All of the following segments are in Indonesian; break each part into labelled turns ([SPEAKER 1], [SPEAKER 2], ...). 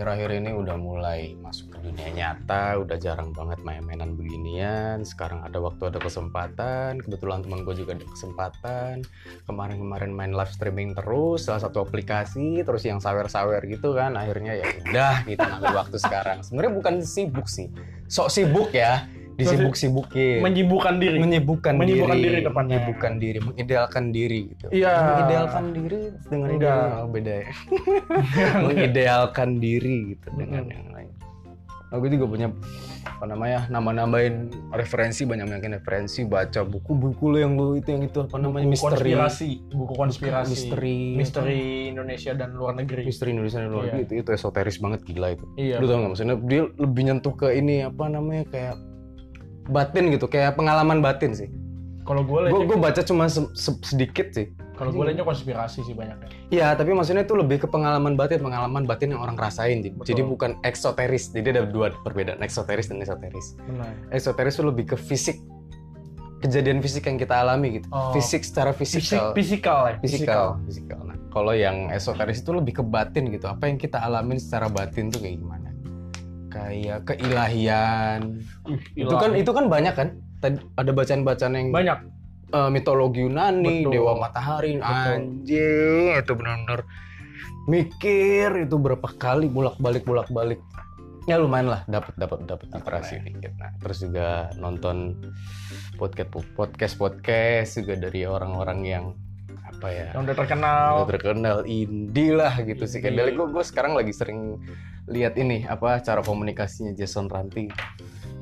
[SPEAKER 1] akhir-akhir ini udah mulai masuk ke dunia nyata, udah jarang banget main-mainan beginian. Sekarang ada waktu, ada kesempatan. Kebetulan teman gue juga ada kesempatan. Kemarin-kemarin main live streaming terus, salah satu aplikasi, terus yang sawer-sawer gitu kan. Akhirnya ya udah kita ngambil waktu sekarang. Sebenarnya bukan sibuk sih, sok sibuk ya, disibuk-sibukin.
[SPEAKER 2] Menyibukkan diri.
[SPEAKER 1] menyibukkan,
[SPEAKER 2] Menyibukkan
[SPEAKER 1] diri,
[SPEAKER 2] diri tepatnya.
[SPEAKER 1] menyibukkan diri, mengidealkan diri gitu.
[SPEAKER 2] Iya.
[SPEAKER 1] Mengidealkan diri dengan
[SPEAKER 2] Enggak.
[SPEAKER 1] ideal oh, beda ya. mengidealkan diri gitu dengan yang lain. Nah, gue juga punya apa namanya nama-namain referensi banyak banyakin referensi baca buku-buku lo yang lo itu yang itu apa namanya
[SPEAKER 2] buku
[SPEAKER 1] misteri
[SPEAKER 2] konspirasi, buku konspirasi,
[SPEAKER 1] misteri
[SPEAKER 2] misteri Indonesia dan luar negeri.
[SPEAKER 1] misteri Indonesia dan luar
[SPEAKER 2] Iya.
[SPEAKER 1] negeri itu itu esoteris banget gila itu
[SPEAKER 2] Iya.
[SPEAKER 1] lu tau nggak maksudnya dia lebih nyentuh ke ini apa namanya kayak batin gitu kayak pengalaman batin sih
[SPEAKER 2] Kalau gue
[SPEAKER 1] gue gue baca cuma se- se- sedikit sih
[SPEAKER 2] kalau gue liatnya konspirasi sih banyaknya.
[SPEAKER 1] Iya, tapi maksudnya itu lebih ke pengalaman batin, pengalaman batin yang orang rasain.
[SPEAKER 2] Betul.
[SPEAKER 1] jadi bukan eksoteris. Jadi ada dua perbedaan, eksoteris dan esoteris.
[SPEAKER 2] Benar.
[SPEAKER 1] Eksoteris itu lebih ke fisik, kejadian fisik yang kita alami gitu.
[SPEAKER 2] Oh.
[SPEAKER 1] Fisik secara
[SPEAKER 2] Fisik,
[SPEAKER 1] fisikal.
[SPEAKER 2] fisikal ya.
[SPEAKER 1] Fisikal, fisikal. Nah, kalau yang esoteris itu lebih ke batin gitu. Apa yang kita alamin secara batin tuh kayak gimana? Kayak keilahian.
[SPEAKER 2] Ih,
[SPEAKER 1] Itu kan itu kan banyak kan? Tadi ada bacaan-bacaan yang
[SPEAKER 2] banyak.
[SPEAKER 1] eh, mitologi Yunani,
[SPEAKER 2] Betul.
[SPEAKER 1] dewa matahari,
[SPEAKER 2] Betul.
[SPEAKER 1] anjing itu benar-benar mikir itu berapa kali bolak-balik bolak-balik. Ya lumayan lah dapat dapat dapat literasi dikit. Nah, terus juga nonton podcast podcast podcast juga dari orang-orang yang apa ya?
[SPEAKER 2] Yang udah terkenal.
[SPEAKER 1] udah terkenal indie lah gitu sih. Kayak gue gue sekarang lagi sering lihat ini apa cara komunikasinya Jason Ranti.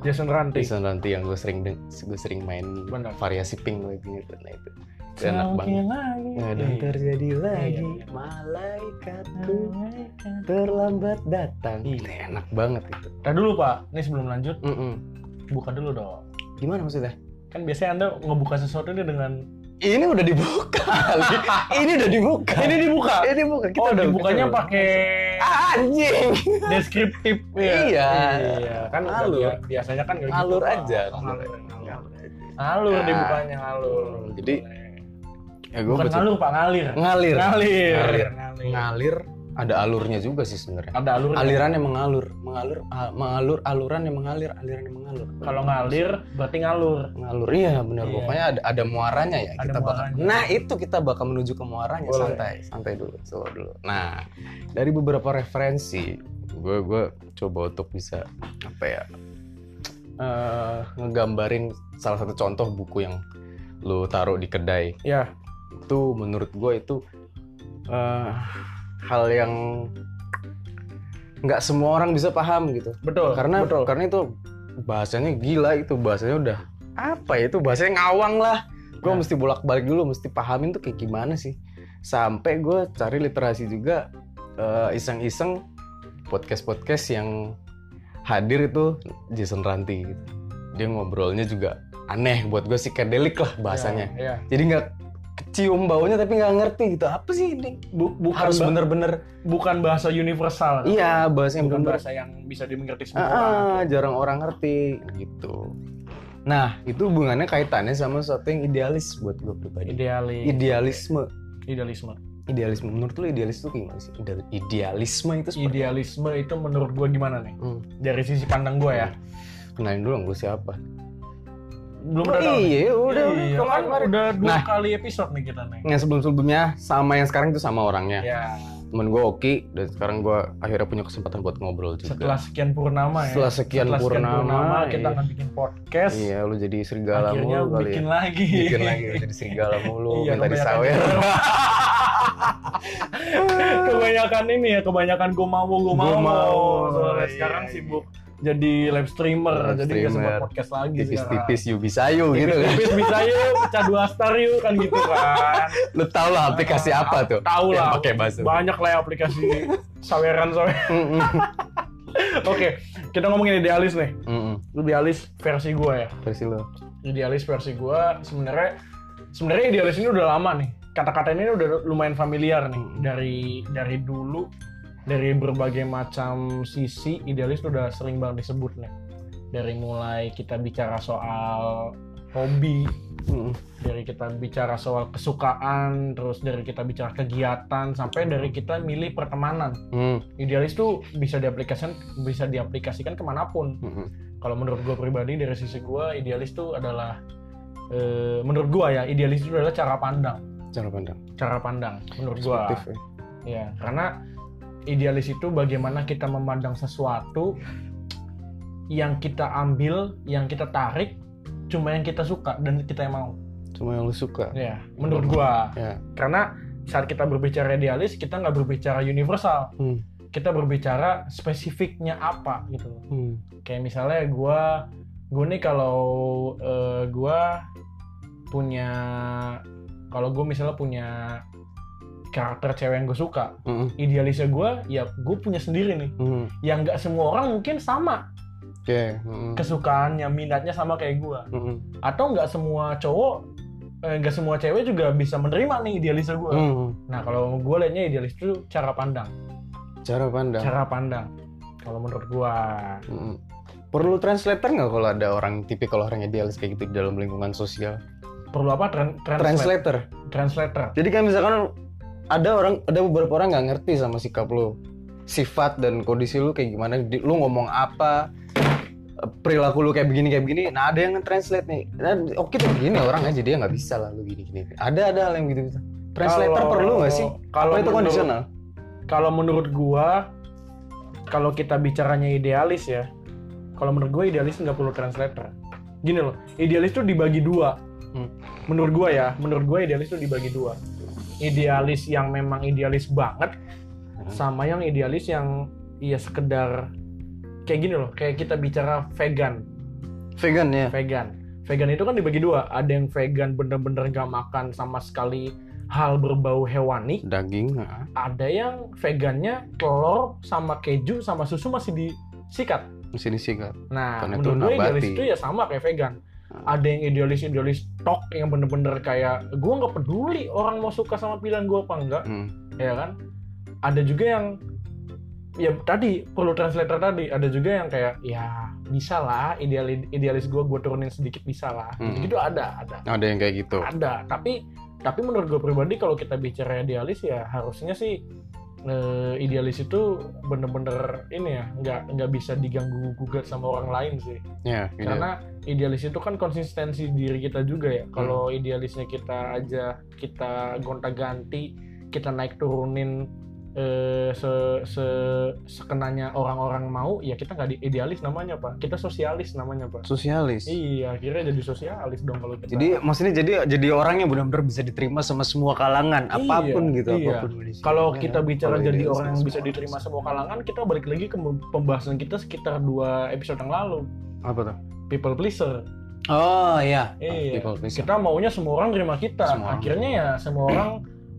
[SPEAKER 2] Jason Ranti.
[SPEAKER 1] Jason Ranti yang gue sering gue sering main
[SPEAKER 2] Benar.
[SPEAKER 1] variasi pink lagi gitu. Nah itu. Itu enak banget.
[SPEAKER 2] lagi. Iya.
[SPEAKER 1] terjadi lagi
[SPEAKER 2] Iya, iya.
[SPEAKER 1] malaikatku terlambat datang.
[SPEAKER 2] Iya.
[SPEAKER 1] Itu enak banget itu.
[SPEAKER 2] Nah dulu Pak, ini sebelum lanjut,
[SPEAKER 1] Mm-mm.
[SPEAKER 2] buka dulu dong.
[SPEAKER 1] Gimana maksudnya?
[SPEAKER 2] Kan biasanya Anda ngebuka sesuatu ini dengan
[SPEAKER 1] Ini udah dibuka. ini udah dibuka.
[SPEAKER 2] ini dibuka.
[SPEAKER 1] Ini dibuka. Kita
[SPEAKER 2] oh,
[SPEAKER 1] udah
[SPEAKER 2] dibukanya pakai
[SPEAKER 1] anjing.
[SPEAKER 2] deskriptif ya.
[SPEAKER 1] Iya.
[SPEAKER 2] Iya, kan
[SPEAKER 1] Alur.
[SPEAKER 2] bia- biasanya kan kayak
[SPEAKER 1] Alur aja.
[SPEAKER 2] Alur,
[SPEAKER 1] Alur.
[SPEAKER 2] alur. Alur
[SPEAKER 1] Nah.
[SPEAKER 2] dibukanya alur.
[SPEAKER 1] Jadi. Ya gue
[SPEAKER 2] bukan alur Pak, ngalir.
[SPEAKER 1] ngalir.
[SPEAKER 2] Ngalir.
[SPEAKER 1] Ngalir.
[SPEAKER 2] Ngalir.
[SPEAKER 1] Ngalir ada alurnya juga sih sebenarnya.
[SPEAKER 2] Ada alur.
[SPEAKER 1] Aliran yang mengalur, mengalur, ah, mengalur, aluran yang mengalir, aliran yang mengalur.
[SPEAKER 2] Kalau ngalir berarti ngalur.
[SPEAKER 1] ngalur iya benar
[SPEAKER 2] Iya.
[SPEAKER 1] pokoknya ada ada muaranya ya
[SPEAKER 2] Ada
[SPEAKER 1] kita bakal
[SPEAKER 2] muaranya.
[SPEAKER 1] nah itu kita bakal menuju ke muaranya
[SPEAKER 2] Boleh.
[SPEAKER 1] santai santai dulu slow dulu nah dari beberapa referensi gue gue coba untuk bisa apa ya eh, ngegambarin salah satu contoh buku yang lu taruh di kedai
[SPEAKER 2] Ya.
[SPEAKER 1] itu menurut gue itu eh, hal yang nggak semua orang bisa paham gitu
[SPEAKER 2] Betul.
[SPEAKER 1] karena
[SPEAKER 2] betul.
[SPEAKER 1] karena itu bahasanya gila itu bahasanya udah apa ya itu bahasanya ngawang lah gue
[SPEAKER 2] Nah.
[SPEAKER 1] mesti bolak balik dulu mesti pahamin tuh kayak gimana sih sampai gue cari literasi juga eh, iseng-iseng podcast podcast yang hadir itu Jason Ranti gitu. dia ngobrolnya juga aneh buat gue psikedelik lah bahasanya
[SPEAKER 2] Ya, ya.
[SPEAKER 1] jadi nggak kecium baunya tapi nggak ngerti gitu apa sih ini
[SPEAKER 2] Bu- bukan
[SPEAKER 1] harus
[SPEAKER 2] ba-
[SPEAKER 1] bener-bener
[SPEAKER 2] bukan bahasa universal.
[SPEAKER 1] iya bahasa yang
[SPEAKER 2] Bukan
[SPEAKER 1] bener
[SPEAKER 2] bahasa yang bisa dimengerti semua
[SPEAKER 1] Ah,
[SPEAKER 2] orang.
[SPEAKER 1] ah, jarang orang ngerti gitu. Nah, itu hubungannya kaitannya sama sesuatu yang idealis buat gue pribadi.
[SPEAKER 2] Idealis.
[SPEAKER 1] Idealisme.
[SPEAKER 2] Idealisme.
[SPEAKER 1] Idealisme. Menurut lu idealis itu gimana sih? Ide- Idealisme itu seperti
[SPEAKER 2] Idealisme itu menurut gue gimana nih?
[SPEAKER 1] Hmm.
[SPEAKER 2] Dari sisi pandang gue ya.
[SPEAKER 1] Kenalin dulu gue siapa.
[SPEAKER 2] Belum
[SPEAKER 1] Oh,
[SPEAKER 2] ada nih.
[SPEAKER 1] iya, udah, udah.
[SPEAKER 2] Iya,
[SPEAKER 1] Kemarin, kemarin.
[SPEAKER 2] udah dua
[SPEAKER 1] Nah.
[SPEAKER 2] kali episode nih kita nih.
[SPEAKER 1] Yang sebelum-sebelumnya sama yang sekarang itu sama orangnya.
[SPEAKER 2] Ya.
[SPEAKER 1] Temen gue Oki dan sekarang gue akhirnya punya kesempatan buat ngobrol juga.
[SPEAKER 2] Setelah sekian purnama ya.
[SPEAKER 1] Setelah sekian purnama,
[SPEAKER 2] kita
[SPEAKER 1] iya.
[SPEAKER 2] akan bikin podcast.
[SPEAKER 1] Iya, lu jadi serigala
[SPEAKER 2] Akhirnya
[SPEAKER 1] mulu kali
[SPEAKER 2] bikin
[SPEAKER 1] ya.
[SPEAKER 2] lagi.
[SPEAKER 1] Bikin lagi lu jadi serigala mulu,
[SPEAKER 2] Iya,
[SPEAKER 1] minta disawer.
[SPEAKER 2] kebanyakan ini ya, kebanyakan gue mau, gue mau.
[SPEAKER 1] Gua mau.
[SPEAKER 2] Soalnya
[SPEAKER 1] Iya,
[SPEAKER 2] sekarang
[SPEAKER 1] iya.
[SPEAKER 2] sibuk jadi live streamer,
[SPEAKER 1] Live
[SPEAKER 2] jadi nggak sempat
[SPEAKER 1] streamer.
[SPEAKER 2] podcast lagi
[SPEAKER 1] Tipis-tipis yuk bisa yuk gitu kan.
[SPEAKER 2] Tipis bisa yuk, pecah dua star yuk kan gitu kan.
[SPEAKER 1] Lu tau lah aplikasi apa tuh?
[SPEAKER 2] Tahu lah.
[SPEAKER 1] Pakai bahasa.
[SPEAKER 2] Banyak lah ya aplikasi saweran saweran. Oke, kita ngomongin idealis nih.
[SPEAKER 1] Mm-mm.
[SPEAKER 2] Idealis versi gue ya.
[SPEAKER 1] Versi lu.
[SPEAKER 2] Idealis versi gue sebenarnya sebenarnya idealis ini udah lama nih. Kata-kata ini udah lumayan familiar nih dari dari dulu dari berbagai macam sisi idealis udah sering banget disebut nih. Dari mulai kita bicara soal hobi,
[SPEAKER 1] Mm.
[SPEAKER 2] dari kita bicara soal kesukaan terus dari kita bicara kegiatan sampai dari kita milih pertemanan
[SPEAKER 1] Mm.
[SPEAKER 2] idealis tuh bisa diaplikasikan bisa diaplikasikan ke mana pun
[SPEAKER 1] Mm.
[SPEAKER 2] kalau menurut gue pribadi dari sisi gue idealis tuh adalah eh, menurut gue ya idealis itu adalah cara pandang
[SPEAKER 1] Cara pandang.
[SPEAKER 2] cara pandang menurut gue
[SPEAKER 1] ya.
[SPEAKER 2] ya karena idealis itu bagaimana kita memandang sesuatu yang kita ambil yang kita tarik cuma yang kita suka dan kita yang mau
[SPEAKER 1] Cuma yang lu suka.
[SPEAKER 2] ya menurut gua
[SPEAKER 1] Ya.
[SPEAKER 2] karena saat kita berbicara idealis kita nggak berbicara universal
[SPEAKER 1] Hmm.
[SPEAKER 2] kita berbicara spesifiknya apa gitu.
[SPEAKER 1] Hmm.
[SPEAKER 2] kayak misalnya gua gua nih kalau eh, gua punya kalau gue misalnya punya karakter cewek yang gue suka
[SPEAKER 1] Mm.
[SPEAKER 2] idealisnya gue ya gue punya sendiri nih
[SPEAKER 1] Mm.
[SPEAKER 2] yang nggak semua orang mungkin sama
[SPEAKER 1] Oke. Mm.
[SPEAKER 2] kesukaannya minatnya sama kayak gue
[SPEAKER 1] Mm.
[SPEAKER 2] atau nggak semua cowok eh, nggak semua cewek juga bisa menerima nih idealisnya gue
[SPEAKER 1] Mm.
[SPEAKER 2] nah kalau gue liatnya idealis itu cara pandang
[SPEAKER 1] Cara pandang.
[SPEAKER 2] cara pandang kalau menurut gue
[SPEAKER 1] Mm. Perlu translator nggak kalau ada orang tipikal orang idealis kayak gitu di dalam lingkungan sosial?
[SPEAKER 2] perlu apa Tran- translate-
[SPEAKER 1] Translator.
[SPEAKER 2] translator
[SPEAKER 1] Jadi kan misalkan ada orang, ada beberapa orang nggak ngerti sama sikap lu, sifat dan kondisi lu kayak gimana, lu ngomong apa, perilaku lu kayak begini kayak begini. Nah ada yang nge-translate nih. Nah, oh kita begini orang aja dia nggak bisa lah lu gini gini. Ada ada hal yang gitu gitu. Translator
[SPEAKER 2] Kalau-
[SPEAKER 1] perlu nggak sih?
[SPEAKER 2] kalau
[SPEAKER 1] itu
[SPEAKER 2] menurut-
[SPEAKER 1] kondisional?
[SPEAKER 2] kalau menurut gua kalau kita bicaranya idealis ya kalau menurut gua idealis nggak perlu translator gini loh idealis tuh dibagi dua
[SPEAKER 1] Hmm.
[SPEAKER 2] menurut gua ya menurut gua idealis tuh dibagi dua idealis yang memang idealis banget
[SPEAKER 1] Hmm.
[SPEAKER 2] sama yang idealis yang ya sekedar kayak gini loh kayak kita bicara vegan
[SPEAKER 1] Vegan ya.
[SPEAKER 2] vegan vegan itu kan dibagi dua ada yang vegan bener-bener gak makan sama sekali hal berbau hewani
[SPEAKER 1] Daging.
[SPEAKER 2] ada yang vegannya telur sama keju sama susu masih disikat.
[SPEAKER 1] Mesti disikat.
[SPEAKER 2] Nah,
[SPEAKER 1] Karena
[SPEAKER 2] menurut gue idealis itu ya sama kayak vegan.
[SPEAKER 1] Hmm.
[SPEAKER 2] Ada yang idealis idealis tok yang bener-bener kayak gue nggak peduli orang mau suka sama pilihan gue apa enggak,
[SPEAKER 1] Hmm.
[SPEAKER 2] ya kan? Ada juga yang ya tadi perlu translator tadi. Ada juga yang kayak ya bisa lah idealis idealis gue gue turunin sedikit bisa lah.
[SPEAKER 1] Hmm.
[SPEAKER 2] Gitu ada ada
[SPEAKER 1] Ada yang kayak gitu.
[SPEAKER 2] ada tapi tapi menurut gue pribadi kalau kita bicara idealis ya harusnya sih eh, idealis itu bener-bener ini ya nggak nggak bisa diganggu gugat sama orang lain sih
[SPEAKER 1] Ya. gitu.
[SPEAKER 2] karena idealis itu kan konsistensi diri kita juga ya
[SPEAKER 1] Hmm.
[SPEAKER 2] kalau idealisnya kita aja kita gonta-ganti kita naik turunin eh, se, se sekenanya orang-orang mau ya kita nggak di- idealis namanya pak kita sosialis namanya pak
[SPEAKER 1] Sosialis.
[SPEAKER 2] iya akhirnya jadi sosialis dong kalau kita
[SPEAKER 1] Jadi maksudnya jadi jadi orang yang benar-benar bisa diterima sama semua kalangan,
[SPEAKER 2] Iya,
[SPEAKER 1] apa pun gitu,
[SPEAKER 2] iya.
[SPEAKER 1] apa pun
[SPEAKER 2] kalau kita bicara
[SPEAKER 1] kalau
[SPEAKER 2] jadi orang yang bisa diterima semua kalangan kita balik lagi ke pembahasan kita sekitar dua episode yang lalu
[SPEAKER 1] Apa tuh?
[SPEAKER 2] people pleaser
[SPEAKER 1] Oh iya.
[SPEAKER 2] Iya.
[SPEAKER 1] People pleaser.
[SPEAKER 2] kita maunya semua orang terima kita
[SPEAKER 1] Semua orang.
[SPEAKER 2] akhirnya ya semua orang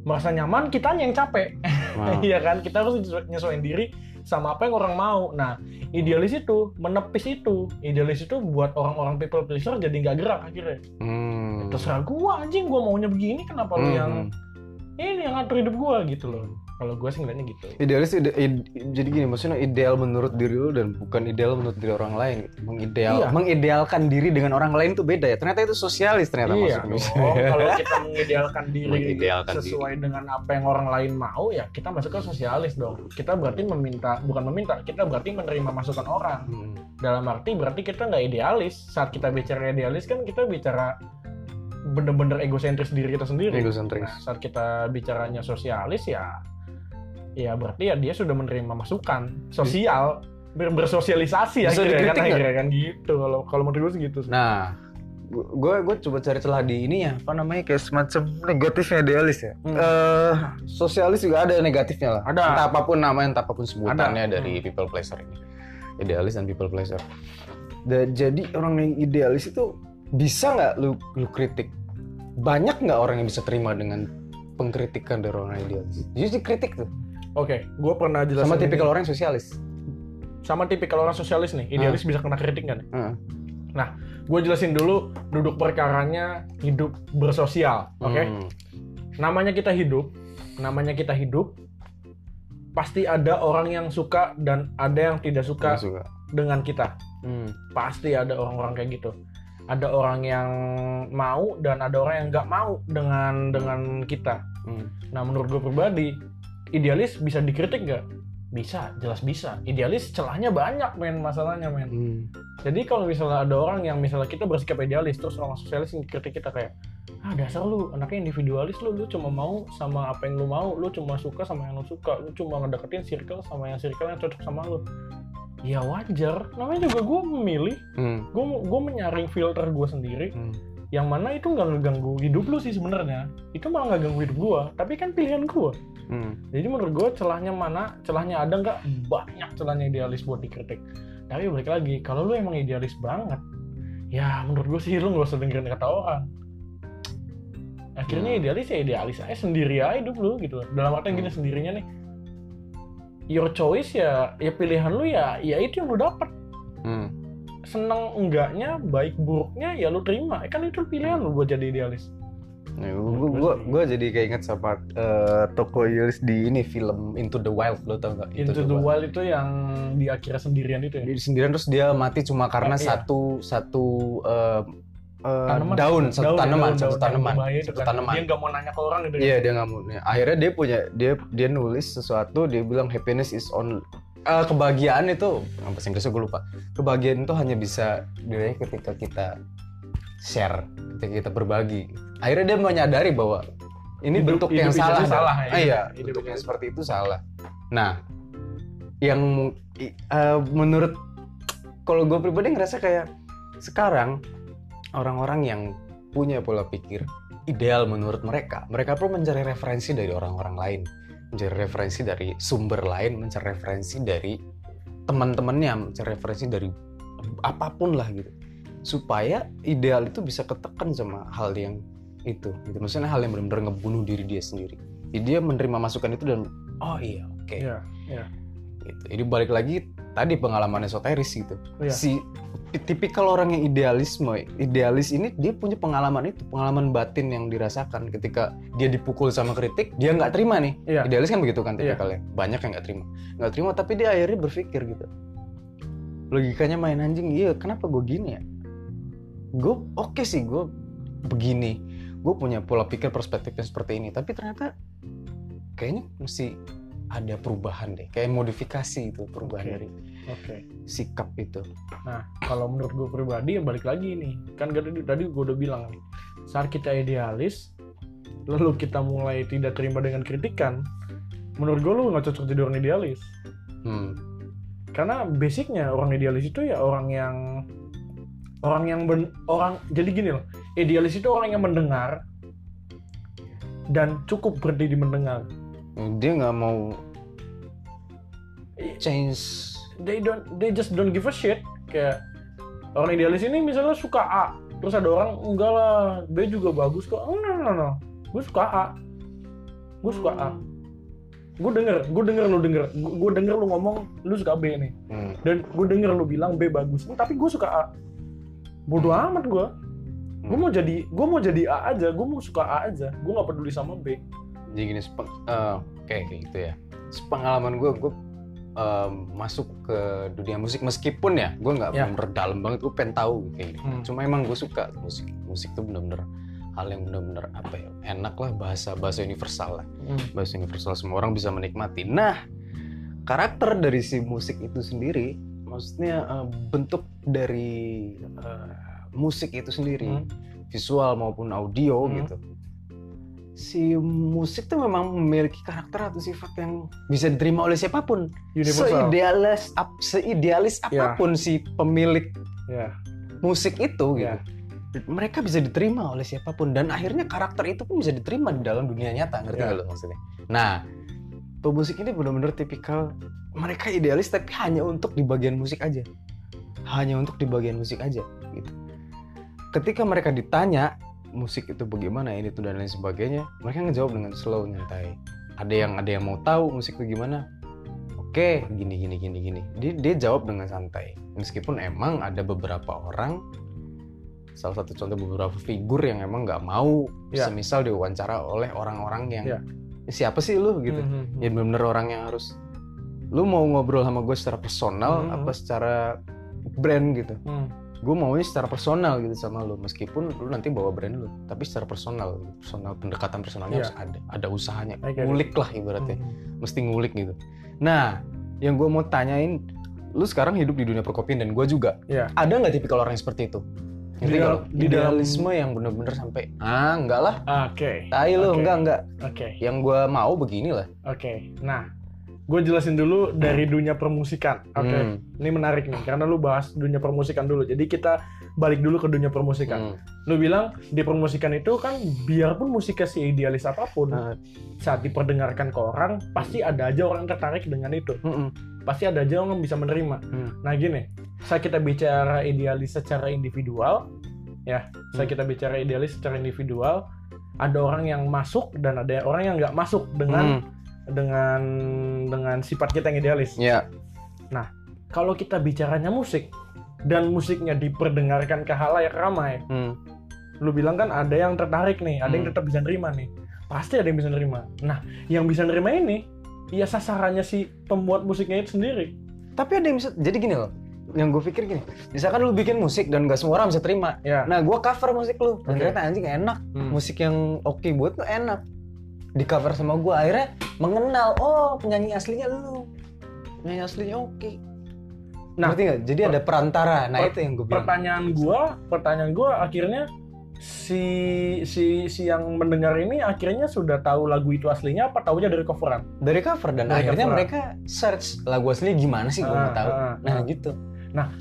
[SPEAKER 2] merasa nyaman kitanya yang capek
[SPEAKER 1] Wow.
[SPEAKER 2] iya kan kita harus nyesuaiin diri sama apa yang orang mau nah idealis itu menepis itu idealis itu buat orang-orang people pleaser jadi nggak gerak akhirnya
[SPEAKER 1] Hmm.
[SPEAKER 2] terserah gua anjing gua maunya begini kenapa lu
[SPEAKER 1] Hmm.
[SPEAKER 2] yang ini yang ngatur hidup gua gitu loh kalau gua sih ngeliatnya gitu
[SPEAKER 1] Idealis ide- ide- jadi gini maksudnya ideal menurut diri lu dan bukan ideal menurut diri orang lain. gitu. Mengideal,
[SPEAKER 2] Iya.
[SPEAKER 1] mengidealkan diri dengan orang lain tuh beda ya. Ternyata itu sosialis ternyata
[SPEAKER 2] iya
[SPEAKER 1] masuknya.
[SPEAKER 2] dong. kalau kita mengidealkan diri
[SPEAKER 1] Mengidealkan
[SPEAKER 2] sesuai dengan apa yang orang lain mau ya kita masuk ke sosialis dong kita berarti meminta bukan meminta kita berarti menerima masukan orang
[SPEAKER 1] Hmm.
[SPEAKER 2] dalam arti berarti kita nggak idealis saat kita bicara idealis kan kita bicara bener-bener egosentris diri kita sendiri
[SPEAKER 1] Egosentris.
[SPEAKER 2] Nah, saat kita bicaranya sosialis ya ya berarti ya dia sudah menerima masukan sosial ber- bersosialisasi
[SPEAKER 1] Bisa
[SPEAKER 2] akhirnya kan akhirnya kan gitu kalau kalau menurut gue sih gitu sih.
[SPEAKER 1] Nah, gue gue coba cari celah di ini ya, apa namanya kayak semacam negatifnya idealis ya.
[SPEAKER 2] Hmm.
[SPEAKER 1] Eh, sosialis juga ada negatifnya lah.
[SPEAKER 2] Ada.
[SPEAKER 1] Entah apa pun namanya, entah apa pun sebutannya
[SPEAKER 2] Ada.
[SPEAKER 1] dari
[SPEAKER 2] Hmm.
[SPEAKER 1] people pleaser ini. Idealis dan people pleaser. Da- jadi orang yang idealis itu bisa nggak lu lu kritik? Banyak nggak orang yang bisa terima dengan pengkritikan dari orang idealis? Jadi kritik tuh.
[SPEAKER 2] Oke gue pernah jelasin
[SPEAKER 1] Sama
[SPEAKER 2] ini.
[SPEAKER 1] tipikal orang yang sosialis.
[SPEAKER 2] sama tipikal orang sosialis nih idealis bisa kena kritik kan
[SPEAKER 1] Heeh.
[SPEAKER 2] gue jelasin dulu duduk perkaranya hidup bersosial oke
[SPEAKER 1] Hmm.
[SPEAKER 2] namanya kita hidup namanya kita hidup pasti ada orang yang suka dan ada yang tidak suka
[SPEAKER 1] Nggak suka.
[SPEAKER 2] dengan kita
[SPEAKER 1] Hmm.
[SPEAKER 2] pasti ada orang-orang kayak gitu ada orang yang mau dan ada orang yang nggak mau dengan dengan kita
[SPEAKER 1] Hmm.
[SPEAKER 2] nah menurut gue pribadi idealis bisa dikritik nggak? Bisa jelas bisa. Idealis celahnya banyak men masalahnya men.
[SPEAKER 1] Hmm.
[SPEAKER 2] jadi kalau misalnya ada orang yang misalnya kita bersikap idealis terus orang sosialis kritik kita kayak ah dasar lu anaknya individualis lu lu cuma mau sama apa yang lu mau lu cuma suka sama yang lu suka lu cuma ngedeketin circle sama yang circle yang cocok sama lu. Ya wajar. Namanya juga gue memilih.
[SPEAKER 1] Hmm.
[SPEAKER 2] gue gue menyaring filter gue sendiri.
[SPEAKER 1] Hmm.
[SPEAKER 2] yang mana itu nggak ngeganggu hidup lu sih sebenarnya. Itu malah nggak ganggu hidup gue tapi kan pilihan gue
[SPEAKER 1] Hmm.
[SPEAKER 2] jadi menurut gue celahnya mana celahnya ada nggak banyak celahnya idealis buat dikritik tapi balik lagi kalau lu emang idealis banget ya menurut gue sih lu nggak usah dengerin kata orang akhirnya
[SPEAKER 1] Hmm.
[SPEAKER 2] idealis ya idealis aja sendiri aja hidup lu gitu dalam artian gini
[SPEAKER 1] Hmm.
[SPEAKER 2] sendirinya nih your choice ya ya pilihan lu ya ya itu yang lu dapat
[SPEAKER 1] Hmm.
[SPEAKER 2] seneng enggaknya baik buruknya ya lu terima kan itu pilihan lu buat jadi idealis
[SPEAKER 1] Nah, gua, gua, gua jadi kayak inget sama eh, toko Yulis di ini film Into the Wild lo tau gak?
[SPEAKER 2] Into the Wild itu yang di akhirnya sendirian itu ya
[SPEAKER 1] Dia sendirian terus dia mati cuma karena
[SPEAKER 2] Oh, iya.
[SPEAKER 1] satu satu eh, eh,
[SPEAKER 2] Tanaman.
[SPEAKER 1] daun satu
[SPEAKER 2] Daun,
[SPEAKER 1] tanaman
[SPEAKER 2] daun,
[SPEAKER 1] satu
[SPEAKER 2] daun,
[SPEAKER 1] tanaman
[SPEAKER 2] itu
[SPEAKER 1] satu
[SPEAKER 2] kan.
[SPEAKER 1] tanaman.
[SPEAKER 2] dia nggak mau nanya ke orang gitu ya
[SPEAKER 1] Iya dia nggak mau. Akhirnya dia punya dia dia nulis sesuatu dia bilang happiness is on eh, kebahagiaan itu apa Inggrisnya gue lupa. Kebahagiaan itu hanya bisa diraih ketika kita share, ketika kita berbagi. Akhirnya dia menyadari bahwa ini
[SPEAKER 2] Hidup-
[SPEAKER 1] bentuk yang
[SPEAKER 2] hidup
[SPEAKER 1] salah.
[SPEAKER 2] itu salah,
[SPEAKER 1] Ah,
[SPEAKER 2] ya.
[SPEAKER 1] iya,
[SPEAKER 2] Hidup
[SPEAKER 1] bentuk yang
[SPEAKER 2] salah.
[SPEAKER 1] seperti itu salah. Nah, yang eh, menurut kalau gue pribadi ngerasa kayak sekarang orang-orang yang punya pola pikir ideal menurut mereka, mereka perlu mencari referensi dari orang-orang lain, mencari referensi dari sumber lain, mencari referensi dari teman-temannya, mencari referensi dari apa pun lah gitu, supaya ideal itu bisa ketekan sama hal yang itu, gitu. Maksudnya hal yang benar-benar ngebunuh diri dia sendiri. Jadi dia menerima masukan itu dan oh iya oke,
[SPEAKER 2] Iya.
[SPEAKER 1] gitu. Jadi balik lagi tadi pengalaman esoteris gitu
[SPEAKER 2] Iya.
[SPEAKER 1] si tipikal orang yang idealisme idealis ini dia punya pengalaman itu pengalaman batin yang dirasakan ketika dia dipukul sama kritik dia nggak terima nih
[SPEAKER 2] Iya.
[SPEAKER 1] idealis kan begitu kan
[SPEAKER 2] Iya.
[SPEAKER 1] tipikalnya banyak yang nggak terima nggak terima tapi dia akhirnya berpikir gitu logikanya main anjing iya kenapa gue gini ya gue oke sih gue begini gue punya pola pikir perspektifnya seperti ini tapi ternyata kayaknya mesti ada perubahan deh kayak modifikasi itu perubahan
[SPEAKER 2] Oke.
[SPEAKER 1] dari
[SPEAKER 2] Oke.
[SPEAKER 1] sikap itu
[SPEAKER 2] Nah, kalau menurut gue pribadi ya balik lagi nih. Kan tadi, tadi gue udah bilang nih, saat kita idealis, lalu kita mulai tidak terima dengan kritikan, menurut gue lu nggak cocok jadi orang idealis.
[SPEAKER 1] hmm.
[SPEAKER 2] Karena basicnya orang idealis itu ya orang yang orang yang ben- orang jadi gini loh, idealis itu orang yang mendengar dan cukup berhenti di mendengar.
[SPEAKER 1] dia nggak mau change.
[SPEAKER 2] They don't they just don't give a shit. Kayak orang idealis ini misalnya suka A terus ada orang enggak lah B juga bagus kok. Oh, no no no gue suka A. Gue suka A. Gue denger gue denger lu denger gue denger lu ngomong lu suka B nih.
[SPEAKER 1] Hmm.
[SPEAKER 2] dan gue denger lu bilang B bagus. Tapi gue suka A bodoh amat gue gue mau jadi gue mau jadi A aja gue mau suka A aja. Gue nggak peduli sama B.
[SPEAKER 1] Jadi gini sepeng, eh, kayak kayak gitu ya. Pengalaman gue gue em, masuk ke dunia musik meskipun ya gue nggak
[SPEAKER 2] Ya.
[SPEAKER 1] bener dalam banget gue pengen tahu kayak gitu.
[SPEAKER 2] Hmm.
[SPEAKER 1] cuma emang gue suka musik musik tuh bener-bener hal yang bener-bener apa ya enak lah bahasa bahasa universal lah. Bahasa universal semua orang bisa menikmati. Nah karakter dari si musik itu sendiri maksudnya eh, bentuk dari eh, musik itu sendiri
[SPEAKER 2] Hmm.
[SPEAKER 1] visual maupun audio
[SPEAKER 2] Hmm.
[SPEAKER 1] gitu si musik tuh memang memiliki karakter atau sifat yang bisa diterima oleh siapa pun
[SPEAKER 2] universal
[SPEAKER 1] seidealis ap- seidealis
[SPEAKER 2] Ya.
[SPEAKER 1] apa pun si pemilik
[SPEAKER 2] ya
[SPEAKER 1] musik itu gitu
[SPEAKER 2] Ya.
[SPEAKER 1] mereka bisa diterima oleh siapa pun dan akhirnya karakter itu pun bisa diterima di dalam dunia nyata ngerti
[SPEAKER 2] Ya.
[SPEAKER 1] nggak lo maksudnya nah pemusik ini benar-benar tipikal mereka idealis tapi hanya untuk di bagian musik aja. Hanya untuk di bagian musik aja gitu. Ketika mereka ditanya musik itu bagaimana ini tuh dan lain sebagainya mereka ngejawab dengan slow nyantai. Ada yang ada yang mau tahu musik itu gimana? Oke gini gini gini gini. Dia, dia jawab dengan santai. Meskipun emang ada beberapa orang salah satu contoh beberapa figur yang emang nggak mau
[SPEAKER 2] Ya.
[SPEAKER 1] semisal diwawancara oleh orang-orang yang
[SPEAKER 2] Ya.
[SPEAKER 1] Siapa sih lu gitu
[SPEAKER 2] Mhm.
[SPEAKER 1] ya bener-bener orang yang harus lu mau ngobrol sama gue secara personal
[SPEAKER 2] Hmm.
[SPEAKER 1] apa secara brand gitu
[SPEAKER 2] Hmm.
[SPEAKER 1] gue maunya secara personal gitu sama lu meskipun lu nanti bawa brand lu tapi secara personal gitu. personal pendekatan personalnya
[SPEAKER 2] Iya.
[SPEAKER 1] harus ada ada usahanya
[SPEAKER 2] it.
[SPEAKER 1] ngulik lah ibaratnya
[SPEAKER 2] Hmm.
[SPEAKER 1] mesti ngulik gitu nah yang gue mau tanyain lu sekarang hidup di dunia perkopian dan gue juga
[SPEAKER 2] Iya.
[SPEAKER 1] ada nggak tipikal orang yang seperti itu
[SPEAKER 2] Di
[SPEAKER 1] Ngerti
[SPEAKER 2] dalam-
[SPEAKER 1] nggak lu?
[SPEAKER 2] di dalam-
[SPEAKER 1] idealisme yang bener-bener sampai ah enggak lah
[SPEAKER 2] Oke.
[SPEAKER 1] tai lu
[SPEAKER 2] Oke.
[SPEAKER 1] enggak enggak
[SPEAKER 2] Oke.
[SPEAKER 1] yang gue mau beginilah
[SPEAKER 2] Oke. Nah, gue jelasin dulu dari dunia permusikan. Oke.
[SPEAKER 1] Hmm,
[SPEAKER 2] Ini menarik nih karena lu bahas dunia permusikan dulu. Jadi kita balik dulu ke dunia permusikan.
[SPEAKER 1] hmm.
[SPEAKER 2] Lu bilang di permusikan itu kan biarpun musiknya si idealis apa pun,
[SPEAKER 1] Nah,
[SPEAKER 2] saat diperdengarkan ke orang pasti ada aja orang tertarik dengan itu.
[SPEAKER 1] mm-mm.
[SPEAKER 2] Pasti ada aja orang yang bisa menerima.
[SPEAKER 1] Hmm.
[SPEAKER 2] Nah gini, saat kita bicara idealis secara individual, ya,
[SPEAKER 1] Hmm.
[SPEAKER 2] kita bicara idealis secara individual, ada orang yang masuk dan ada orang yang nggak masuk dengan
[SPEAKER 1] Hmm,
[SPEAKER 2] dengan dengan sifat kita yang idealis.
[SPEAKER 1] ya
[SPEAKER 2] Kalau kita bicaranya musik dan musiknya diperdengarkan ke halayak ramai,
[SPEAKER 1] hmm.
[SPEAKER 2] lu bilang kan ada yang tertarik nih, ada yang
[SPEAKER 1] Hmm.
[SPEAKER 2] tetap bisa nerima nih. Pasti ada yang bisa nerima. Nah, yang bisa nerima ini ya sasarannya si pembuat musiknya itu sendiri.
[SPEAKER 1] tapi ada yang bisa jadi gini loh yang gue pikir gini misalkan lu bikin musik dan gak semua orang bisa terima
[SPEAKER 2] Ya.
[SPEAKER 1] nah gue cover musik lu dan ternyata anjing enak
[SPEAKER 2] Hmm.
[SPEAKER 1] musik yang oke buat lu enak di cover sama gue akhirnya mengenal oh penyanyi aslinya lu penyanyi aslinya oke
[SPEAKER 2] Nah,
[SPEAKER 1] ngerti nggak jadi ada perantara nah
[SPEAKER 2] per-
[SPEAKER 1] itu yang gue bilang
[SPEAKER 2] pertanyaan gua, pertanyaan gua akhirnya si si si yang mendengar ini akhirnya sudah tahu lagu itu aslinya apa taunya dari coveran?
[SPEAKER 1] dari cover dan
[SPEAKER 2] Dari
[SPEAKER 1] akhirnya
[SPEAKER 2] cover.
[SPEAKER 1] mereka search lagu aslinya gimana sih gue
[SPEAKER 2] Ah,
[SPEAKER 1] mau tahu
[SPEAKER 2] ah,
[SPEAKER 1] nah
[SPEAKER 2] ah.
[SPEAKER 1] gitu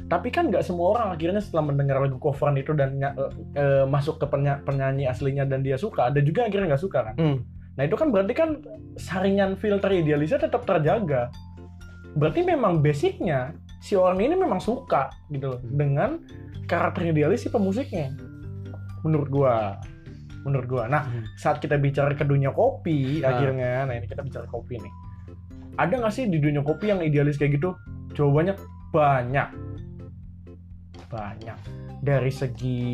[SPEAKER 2] Tapi kan nggak semua orang akhirnya setelah mendengar lagu coveran itu dan eh, eh, masuk ke penya- penyanyi aslinya dan dia suka, ada juga yang akhirnya nggak suka kan?
[SPEAKER 1] Hmm.
[SPEAKER 2] Nah itu kan berarti kan saringan filter idealisnya tetap terjaga. Berarti memang basicnya si orang ini memang suka gitu loh
[SPEAKER 1] Hmm.
[SPEAKER 2] dengan karakter idealis si pemusiknya. Menurut gua, menurut gua. Nah
[SPEAKER 1] Hmm.
[SPEAKER 2] saat kita bicara ke dunia kopi
[SPEAKER 1] Ah.
[SPEAKER 2] akhirnya, nah ini kita bicara kopi nih. Ada nggak sih di dunia kopi yang idealis kayak gitu? Jawabannya banyak, banyak. Dari segi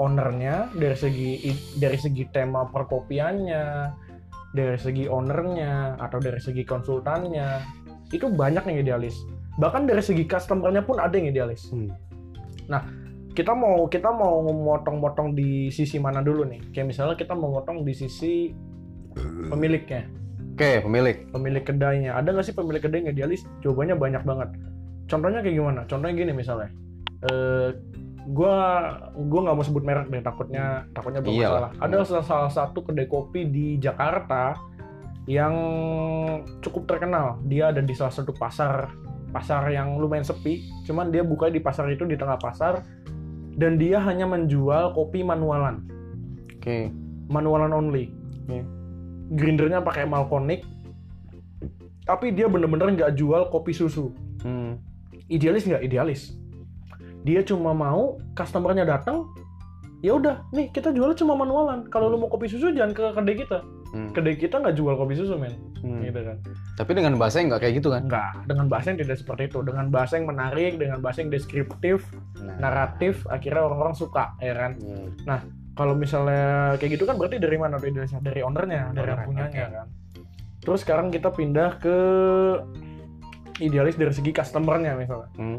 [SPEAKER 2] ownernya, dari segi dari segi tema perkopiannya, dari segi ownernya atau dari segi konsultannya, itu banyak yang idealis. Bahkan dari segi customernya pun ada yang idealis.
[SPEAKER 1] Hmm.
[SPEAKER 2] Kita mau kita mau motong-motong di sisi mana dulu nih? Kayak misalnya kita mau motong di sisi pemiliknya,
[SPEAKER 1] oke pemilik
[SPEAKER 2] pemilik kedainya. Ada nggak sih pemilik kedai yang idealis? Jawabannya banyak banget. Contohnya kayak gimana? Contohnya gini misalnya, eh gua gua nggak mau sebut merek deh, takutnya takutnya bermasalah.
[SPEAKER 1] Iyalah.
[SPEAKER 2] Ada salah, salah satu kedai kopi di Jakarta yang cukup terkenal. Dia ada di salah satu pasar pasar yang lumayan sepi. Cuman dia buka di pasar itu di tengah pasar dan dia hanya menjual kopi manualan
[SPEAKER 1] oke
[SPEAKER 2] manualan only.
[SPEAKER 1] Oke.
[SPEAKER 2] Grindernya pakai Malconic. Tapi dia bener-bener nggak jual kopi susu.
[SPEAKER 1] Hmm.
[SPEAKER 2] Idealis nggak? Idealis. Dia cuma mau customernya datang, ya udah, nih kita jualnya cuma manualan. Kalau lu mau kopi susu jangan ke kedai kita.
[SPEAKER 1] Hmm.
[SPEAKER 2] Kedai kita nggak jual kopi susu, men.
[SPEAKER 1] Hmm.
[SPEAKER 2] Gitu kan.
[SPEAKER 1] Tapi dengan bahasa yang nggak kayak gitu kan?
[SPEAKER 2] Enggak, dengan bahasa yang tidak seperti itu. Dengan bahasa yang menarik, dengan bahasa yang deskriptif,
[SPEAKER 1] Nah.
[SPEAKER 2] naratif, akhirnya orang-orang suka, ya kan?
[SPEAKER 1] Hmm.
[SPEAKER 2] kalau misalnya kayak gitu kan berarti dari mana idealisnya? Dari ownernya, dari yang punyanya
[SPEAKER 1] oke.
[SPEAKER 2] kan. Terus sekarang kita pindah ke idealis dari segi customernya misalnya.
[SPEAKER 1] Hmm.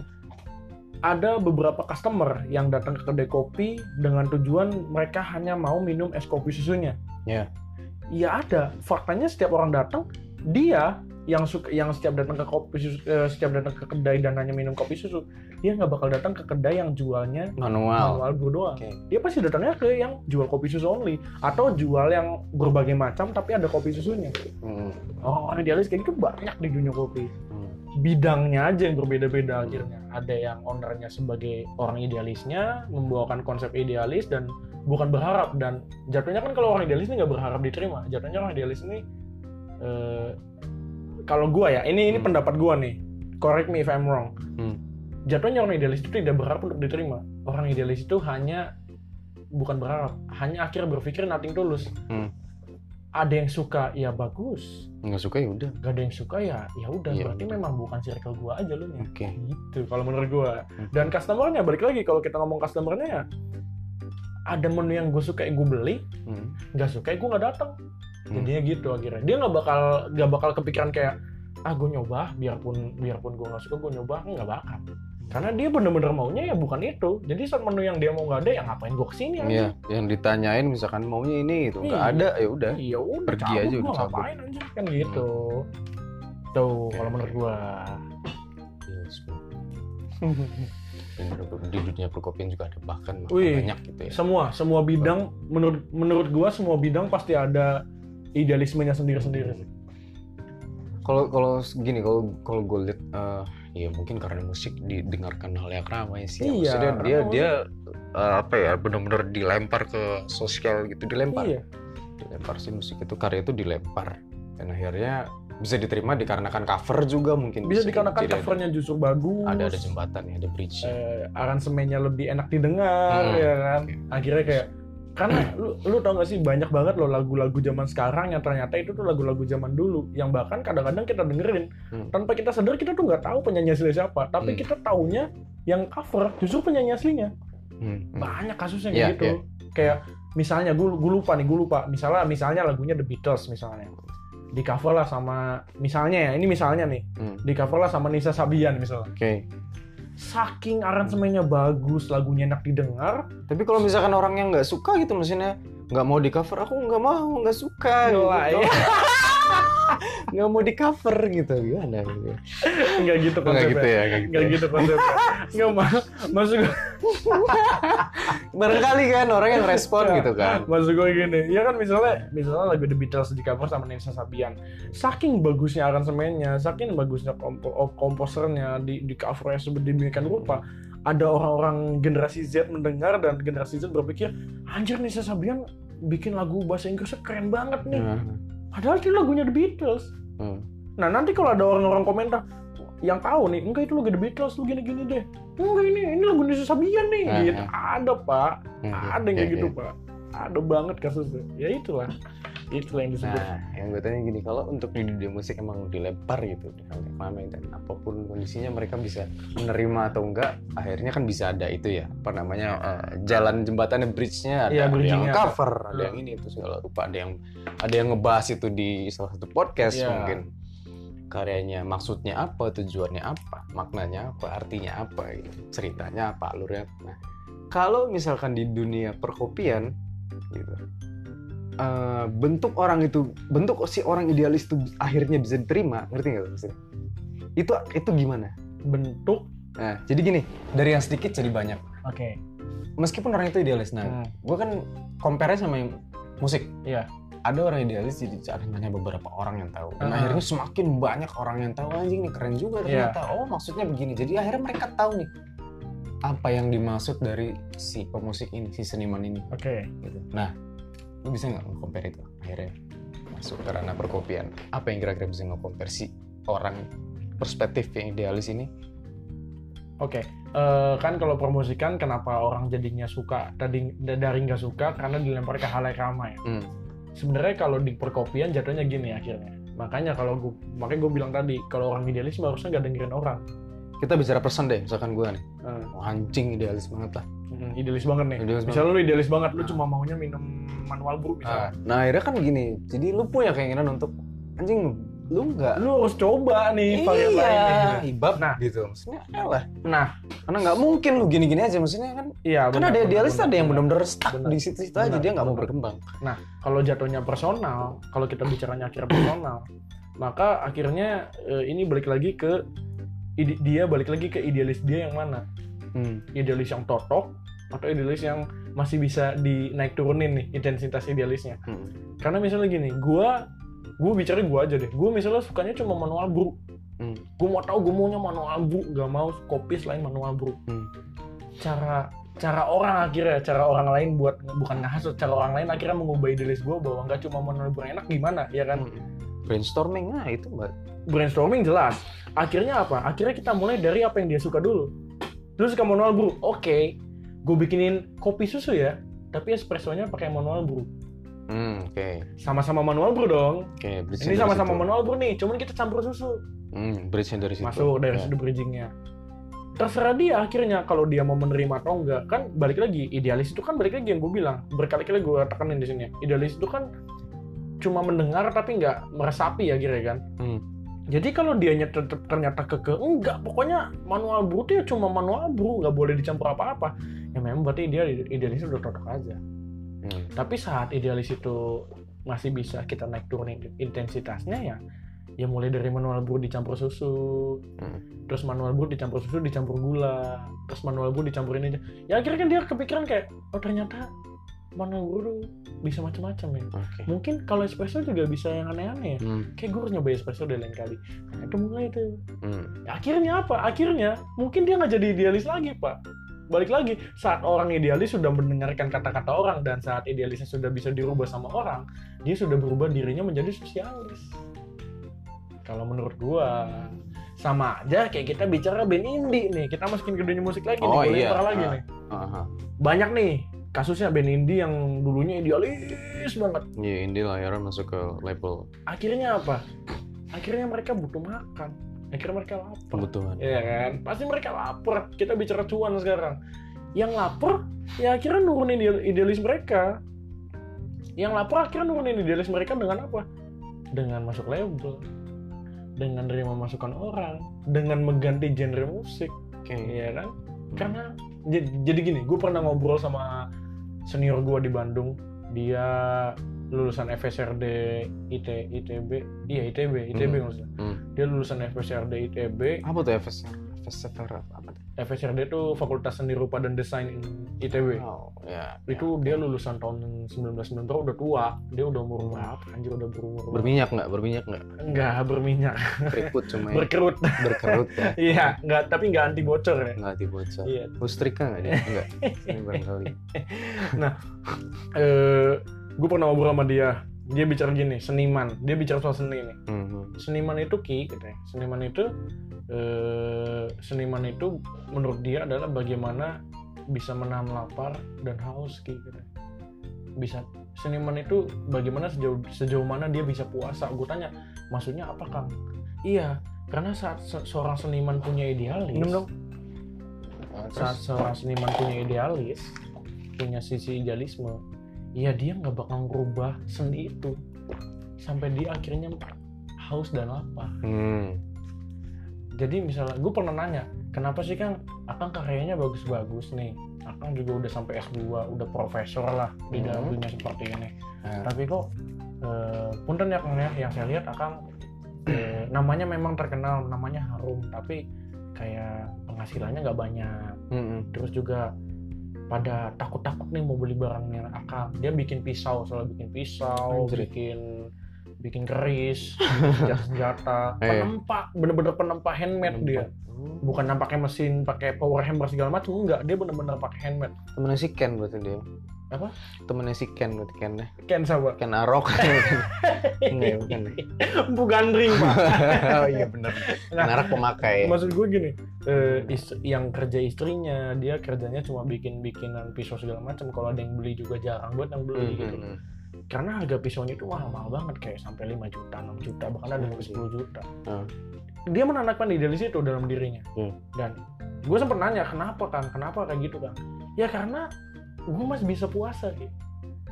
[SPEAKER 2] Ada beberapa customer yang datang ke kedai kopi dengan tujuan mereka hanya mau minum es kopi susunya.
[SPEAKER 1] Ya.
[SPEAKER 2] Iya ada. Faktanya setiap orang datang dia yang suka yang setiap datang ke kopi susu, eh, setiap datang ke kedai dan hanya minum kopi susu, dia nggak bakal datang ke kedai yang jualnya
[SPEAKER 1] Manual.
[SPEAKER 2] manual brew doang.
[SPEAKER 1] Oke.
[SPEAKER 2] Dia pasti datangnya ke yang jual kopi susu only atau jual yang berbagai macam tapi ada kopi susunya.
[SPEAKER 1] Hmm.
[SPEAKER 2] Orang-orang idealis kayak gitu banyak di dunia kopi.
[SPEAKER 1] Hmm.
[SPEAKER 2] Bidangnya aja yang berbeda-beda akhirnya. Ada yang ownernya sebagai orang idealisnya membawakan konsep idealis dan bukan berharap dan jatuhnya kan kalau orang idealis ini nggak berharap diterima. Jatuhnya orang idealis ini eh, kalau gua ya, ini ini
[SPEAKER 1] Hmm.
[SPEAKER 2] pendapat gua nih. Correct me if I'm wrong.
[SPEAKER 1] Hmm.
[SPEAKER 2] Jatuhnya orang idealis itu tidak berharap untuk diterima. Orang idealis itu hanya bukan berharap, hanya akhirnya berpikir nothing tulus.
[SPEAKER 1] Hmm.
[SPEAKER 2] Ada yang suka ya bagus,
[SPEAKER 1] Nggak suka ya udah.
[SPEAKER 2] gak ada yang suka ya ya udah
[SPEAKER 1] Iya,
[SPEAKER 2] berarti
[SPEAKER 1] udah.
[SPEAKER 2] memang bukan circle gua aja lu nih.
[SPEAKER 1] Oke.
[SPEAKER 2] Gitu kalau menurut gua.
[SPEAKER 1] Hmm.
[SPEAKER 2] Dan customernya balik lagi kalau kita ngomong customernya ya ada menu yang gue suka yang gue beli,
[SPEAKER 1] Hmm.
[SPEAKER 2] nggak suka gue nggak datang.
[SPEAKER 1] Hmm.
[SPEAKER 2] Jadinya gitu akhirnya. Dia nggak bakal nggak bakal kepikiran kayak ah gue nyoba biarpun biarpun gue nggak suka gue nyoba nggak bakal karena dia bener-bener maunya ya bukan itu jadi saat menu yang dia mau nggak ada ya ngapain gue ke sini
[SPEAKER 1] Iya,
[SPEAKER 2] aja
[SPEAKER 1] yang ditanyain misalkan maunya ini gitu, nggak
[SPEAKER 2] Iya.
[SPEAKER 1] ada ya udah.
[SPEAKER 2] iya udah
[SPEAKER 1] Pergi
[SPEAKER 2] cabut
[SPEAKER 1] aja udah cabut.
[SPEAKER 2] ngapain aja kan gitu tuh kalau menurut gua
[SPEAKER 1] Yes, bener. di dunia perkopian juga ada bahkan
[SPEAKER 2] Wih.
[SPEAKER 1] banyak gitu ya.
[SPEAKER 2] semua semua bidang menurut menurut gua semua bidang pasti ada idealismenya sendiri-sendiri
[SPEAKER 1] Kalau kalau gini kalau kalau gue lihat eh, ya mungkin karena musik didengarkan hal yang ramai sih.
[SPEAKER 2] Iya,
[SPEAKER 1] Maksudnya dia dia eh, apa ya benar-benar dilempar ke sosial gitu dilempar.
[SPEAKER 2] iya.
[SPEAKER 1] Dilempar sih musik itu karya itu dilempar. Dan akhirnya bisa diterima dikarenakan cover juga mungkin.
[SPEAKER 2] Bisa dikarenakan
[SPEAKER 1] jadi ada-
[SPEAKER 2] covernya justru bagus.
[SPEAKER 1] Ada ada jembatan ya ada bridge
[SPEAKER 2] eh, aransemennya lebih enak didengar
[SPEAKER 1] Hmm,
[SPEAKER 2] ya kan?
[SPEAKER 1] oke.
[SPEAKER 2] akhirnya kayak karena lu lu tau gak sih banyak banget loh lagu-lagu zaman sekarang yang ternyata itu tuh lagu-lagu zaman dulu yang bahkan kadang-kadang kita dengerin
[SPEAKER 1] Hmm.
[SPEAKER 2] tanpa kita sadar kita tuh nggak tahu penyanyi asli siapa tapi
[SPEAKER 1] Hmm.
[SPEAKER 2] kita taunya yang cover justru penyanyi aslinya
[SPEAKER 1] Hmm,
[SPEAKER 2] banyak kasusnya
[SPEAKER 1] Iya,
[SPEAKER 2] kayak gitu
[SPEAKER 1] iya.
[SPEAKER 2] kayak misalnya gue gue lupa nih gue lupa misalnya misalnya lagunya The Beatles misalnya di cover lah sama misalnya ya ini misalnya nih
[SPEAKER 1] Hmm.
[SPEAKER 2] di cover lah sama Nisa Sabian misalnya
[SPEAKER 1] Oke.
[SPEAKER 2] Saking aransemennya bagus lagunya enak didengar
[SPEAKER 1] Tapi kalau misalkan orang yang nggak suka gitu maksudnya nggak mau di cover, aku nggak mau, nggak suka.
[SPEAKER 2] Gila,
[SPEAKER 1] gitu.
[SPEAKER 2] ya.
[SPEAKER 1] Nggak mau di cover gitu gimana gitu.
[SPEAKER 2] nggak gitu
[SPEAKER 1] Nggak
[SPEAKER 2] konsepnya
[SPEAKER 1] gitu ya, nggak gitu.
[SPEAKER 2] nggak
[SPEAKER 1] ya.
[SPEAKER 2] gitu konsepnya nggak ma gue
[SPEAKER 1] Barangkali kan orang yang respon gitu kan.
[SPEAKER 2] maksud gue gini ya kan misalnya misalnya lagu The Beatles di cover sama Nisa Sabian saking bagusnya aransemennya saking bagusnya kompo oh, komposernya di di covernya sedemikian rupa ada orang-orang generasi Z mendengar dan generasi Z berpikir anjir Nisa Sabian bikin lagu bahasa Inggrisnya keren banget nih
[SPEAKER 1] Nah,
[SPEAKER 2] padahal itu lagunya The Beatles
[SPEAKER 1] hmm.
[SPEAKER 2] Nah nanti kalau ada orang-orang komentar yang tahu nih, enggak itu lagu The Beatles, lu gini-gini deh. Enggak ini, ini lagu Nisa Sabian nih.
[SPEAKER 1] Ah,
[SPEAKER 2] gitu. Ada pak,
[SPEAKER 1] Hmm,
[SPEAKER 2] ada yang
[SPEAKER 1] iya,
[SPEAKER 2] kayak gitu
[SPEAKER 1] iya.
[SPEAKER 2] pak. Ada banget kasusnya. Ya itulah, itulah yang disebut.
[SPEAKER 1] Nah, yang gue tanya gini, kalau untuk di dunia musik emang dilempar gitu, ramai dan apa pun kondisinya mereka bisa menerima atau enggak, akhirnya kan bisa ada itu ya, apa namanya eh, jalan jembatannya bridge-nya ada,
[SPEAKER 2] Iya,
[SPEAKER 1] ada yang
[SPEAKER 2] ada.
[SPEAKER 1] cover, ada
[SPEAKER 2] Iya.
[SPEAKER 1] yang ini itu segala rupa, ada yang ada yang ngebahas itu di salah satu podcast
[SPEAKER 2] Iya.
[SPEAKER 1] mungkin karyanya maksudnya apa, tujuannya apa, maknanya apa, artinya apa, gitu. ceritanya apa, alurnya. apa. Nah, kalau misalkan di dunia perkopian gitu eh, bentuk orang itu bentuk si orang idealis itu akhirnya bisa diterima ngerti nggak maksudnya itu itu gimana
[SPEAKER 2] Bentuk,
[SPEAKER 1] nah jadi gini dari yang sedikit jadi banyak
[SPEAKER 2] oke.
[SPEAKER 1] meskipun orang itu idealis nah
[SPEAKER 2] Hmm.
[SPEAKER 1] gue kan compare sama yang musik
[SPEAKER 2] Iya.
[SPEAKER 1] ada orang idealis jadi hanya beberapa orang yang tahu dan
[SPEAKER 2] Ah.
[SPEAKER 1] akhirnya semakin banyak orang yang tahu anjing nih keren juga
[SPEAKER 2] Iya.
[SPEAKER 1] ternyata oh maksudnya begini jadi akhirnya mereka tahu nih apa yang dimaksud dari si pemusik ini si seniman ini
[SPEAKER 2] Oke.
[SPEAKER 1] gitu. Nah, lu bisa nggak nge-compare itu akhirnya masuk ke ranah perkopian? Apa yang kira-kira bisa nge-compare si orang perspektif yang idealis ini?
[SPEAKER 2] Oke, Eh, kan kalau permusikan kenapa orang jadinya suka tadi dari nggak suka karena dilempar ke hal yang ramai.
[SPEAKER 1] Hmm.
[SPEAKER 2] Sebenarnya kalau di perkopian jatuhnya gini akhirnya. Makanya kalau gue, makanya gue bilang tadi kalau orang idealis mah harusnya nggak dengerin orang.
[SPEAKER 1] Kita bicara person deh, misalkan gue nih, oh, anjing idealis banget lah.
[SPEAKER 2] mm, idealis banget nih.
[SPEAKER 1] Idealis
[SPEAKER 2] Misalnya lu idealis banget, lu
[SPEAKER 1] Ah.
[SPEAKER 2] cuma maunya minum manual brew
[SPEAKER 1] Nah,
[SPEAKER 2] misalnya.
[SPEAKER 1] nah, akhirnya kan gini, jadi lu punya keinginan untuk anjing lu nggak
[SPEAKER 2] Lu harus coba nih varian lainnya.
[SPEAKER 1] iya, ibab
[SPEAKER 2] Nah.
[SPEAKER 1] gitu. Maksudnya lah,
[SPEAKER 2] Nah,
[SPEAKER 1] karena nggak mungkin lu gini-gini aja. Maksudnya kan,
[SPEAKER 2] iya benar,
[SPEAKER 1] ada idealis ada yang
[SPEAKER 2] benar.
[SPEAKER 1] benar-benar stuck
[SPEAKER 2] Benar.
[SPEAKER 1] di situ-situ aja,
[SPEAKER 2] Benar,
[SPEAKER 1] dia nggak mau berkembang.
[SPEAKER 2] Kalau jatuhnya personal, kalau kita bicaranya akhirnya personal, maka akhirnya eh, ini balik lagi ke ide- dia balik lagi ke idealis dia yang mana?
[SPEAKER 1] Hmm.
[SPEAKER 2] Idealis yang totok atau idealis yang masih bisa dinaik turunin nih intensitas idealisnya.
[SPEAKER 1] Hmm.
[SPEAKER 2] Karena misalnya gini, gua gue bicara gua aja deh. Gue misalnya sukanya cuma manual brew.
[SPEAKER 1] Hmm.
[SPEAKER 2] Gue mau tahu gue maunya manual brew, gak mau kopi selain manual brew.
[SPEAKER 1] Hmm.
[SPEAKER 2] Cara cara orang akhirnya, cara orang lain buat bukan ngehasut, cara orang lain akhirnya mengubah idealis gue bahwa nggak cuma manual brew enak gimana, ya kan?
[SPEAKER 1] Hmm. Brainstorming, nah itu mbak.
[SPEAKER 2] Brainstorming jelas. Akhirnya apa? Akhirnya kita mulai dari apa yang dia suka dulu. Lu suka manual brew, oke. Gue bikinin kopi susu ya, tapi espressonya pakai manual brew.
[SPEAKER 1] Hmm, oke.
[SPEAKER 2] Sama-sama manual brew dong.
[SPEAKER 1] Oke, bridge-nya
[SPEAKER 2] Ini sama-sama manual brew nih, cuman kita campur susu.
[SPEAKER 1] Hmm, bridge-nya dari situ.
[SPEAKER 2] Masuk dari
[SPEAKER 1] Ya.
[SPEAKER 2] situ bridgingnya. Terserah dia akhirnya kalau dia mau menerima atau enggak. Kan balik lagi, idealis itu kan balik lagi yang gue bilang. Berkali-kali gue tekanin di sini. Idealis itu kan cuma mendengar tapi nggak meresapi ya kira kan.
[SPEAKER 1] Hmm.
[SPEAKER 2] Jadi kalau dianya tetap ternyata keke, enggak, pokoknya manual brew itu ya cuma manual brew, nggak boleh dicampur apa-apa. Ya memang berarti dia idealis udah cocok aja.
[SPEAKER 1] Hmm.
[SPEAKER 2] Tapi saat idealis itu masih bisa kita naik turunin intensitasnya ya, ya mulai dari manual brew dicampur susu,
[SPEAKER 1] Hmm.
[SPEAKER 2] terus manual brew dicampur susu, dicampur gula, terus manual brew dicampur ini aja. Ya akhirnya kan dia kepikiran kayak, oh ternyata brew tuh bisa macam-macam ya.
[SPEAKER 1] Oke.
[SPEAKER 2] Mungkin kalau espresso juga bisa yang aneh-aneh ya.
[SPEAKER 1] Hmm.
[SPEAKER 2] Kayak gue harus nyoba espresso deh lain kali. Nah, itu mulai tuh.
[SPEAKER 1] Hmm.
[SPEAKER 2] Akhirnya apa? Akhirnya mungkin dia nggak jadi idealis lagi, Pak. Balik lagi, saat orang idealis sudah mendengarkan kata-kata orang dan saat idealisnya sudah bisa dirubah sama orang, dia sudah berubah dirinya menjadi sosialis. Kalau menurut gua, sama aja kayak kita bicara band indie nih. Kita masukin ke dunia musik lagi
[SPEAKER 1] Oh,
[SPEAKER 2] nih, boleh
[SPEAKER 1] iya.
[SPEAKER 2] parah lagi
[SPEAKER 1] Ah.
[SPEAKER 2] nih.
[SPEAKER 1] Aha.
[SPEAKER 2] Banyak nih kasusnya band indie yang dulunya idealis banget.
[SPEAKER 1] Iya, ini layarnya masuk ke label
[SPEAKER 2] Akhirnya apa? Akhirnya mereka butuh makan. Akhirnya mereka lapar.
[SPEAKER 1] kebutuhan.
[SPEAKER 2] Iya kan? Pasti mereka lapar. Kita bicara cuan sekarang. Yang lapar, ya akhirnya nurunin ide- idealis mereka. Yang lapar akhirnya nurunin idealis mereka dengan apa? Dengan masuk label. Dengan nerima masukan orang. Dengan mengganti genre musik.
[SPEAKER 1] Oke.
[SPEAKER 2] Iya kan? Karena jadi, jadi gini, gue pernah ngobrol sama senior gue di Bandung. Dia lulusan FSRD IT ITB, iya ITB, ITB
[SPEAKER 1] Hmm.
[SPEAKER 2] maksudnya.
[SPEAKER 1] Hmm.
[SPEAKER 2] Dia lulusan FSRD ITB,
[SPEAKER 1] Apa tuh FSR? FSR apa apa tuh?
[SPEAKER 2] FSRD itu Fakultas Seni Rupa dan Desain ITB.
[SPEAKER 1] Oh, ya.
[SPEAKER 2] Itu dia lulusan tahun 1990 udah tua. Dia udah umur berapa? Anjir udah berumur.
[SPEAKER 1] Berminyak nggak? Berminyak nggak?
[SPEAKER 2] Enggak berminyak,
[SPEAKER 1] Keriput cuma ya.
[SPEAKER 2] berkerut.
[SPEAKER 1] berkerut ya.
[SPEAKER 2] Iya, enggak tapi enggak anti bocor ya.
[SPEAKER 1] Nggak dibocor.
[SPEAKER 2] Iya.
[SPEAKER 1] Lustrika nggak dia? Enggak. Ini barangkali.
[SPEAKER 2] Eh, gue pernah ngobrol sama dia. Dia bicara gini, seniman. Dia bicara soal seni nih.
[SPEAKER 1] Hmm.
[SPEAKER 2] Seniman itu ki, katanya. Seniman itu eh, seniman itu menurut dia adalah bagaimana bisa menahan lapar dan haus ki, katanya. Bisa seniman itu bagaimana sejauh sejauh mana dia bisa puasa? Gue tanya, maksudnya apa kang? Iya, karena saat se- seorang seniman punya idealis,
[SPEAKER 1] Minum dong.
[SPEAKER 2] saat seorang seniman punya idealis, punya sisi idealisme, ya dia nggak bakal merubah seni itu sampai dia akhirnya haus dan lapar.
[SPEAKER 1] Hmm.
[SPEAKER 2] Jadi misalnya, gue pernah nanya, kenapa sih kang, akang karyanya bagus-bagus nih, akang juga udah sampai S2, udah profesor lah di dalam
[SPEAKER 1] Hmm.
[SPEAKER 2] dunia seperti ini.
[SPEAKER 1] Nah,
[SPEAKER 2] Tapi kok, eh, punten ya kang ya, yang saya lihat akang eh, namanya memang terkenal, namanya harum, tapi kayak penghasilannya nggak banyak.
[SPEAKER 1] hmm.
[SPEAKER 2] terus juga pada takut-takut nih mau beli barangnya akang dia bikin pisau selalu bikin pisau
[SPEAKER 1] Anjir.
[SPEAKER 2] bikin bikin keris senjata
[SPEAKER 1] Eh.
[SPEAKER 2] penempa bener-bener penempa handmade dia
[SPEAKER 1] Hmm.
[SPEAKER 2] bukan yang pakai mesin pakai power hammer segala macam enggak dia bener-bener pakai handmade
[SPEAKER 1] Temennya si Ken berarti dia.
[SPEAKER 2] Apa?
[SPEAKER 1] Temennya si Ken berarti Ken deh.
[SPEAKER 2] Ken sama
[SPEAKER 1] Ken Arok. Enggak ya, bukan. ya?
[SPEAKER 2] bukan ring pak
[SPEAKER 1] oh iya benar. Ken Arok pemakai.
[SPEAKER 2] maksud gue gini eh, is- yang kerja istrinya dia kerjanya cuma bikin bikinan pisau segala macam kalau ada yang beli juga jarang buat yang beli
[SPEAKER 1] Hmm,
[SPEAKER 2] gitu
[SPEAKER 1] hmm,
[SPEAKER 2] karena harga pisaunya itu mahal-mahal banget kayak sampai 5 juta, 6 juta, bahkan ada yang
[SPEAKER 1] Oke.
[SPEAKER 2] 10 juta.
[SPEAKER 1] Hmm.
[SPEAKER 2] Dia menanamkan idealis itu dalam dirinya.
[SPEAKER 1] Hmm.
[SPEAKER 2] Dan gue sempat nanya, kenapa kan? Kenapa kayak gitu kan? Ya karena gue masih bisa puasa Ki.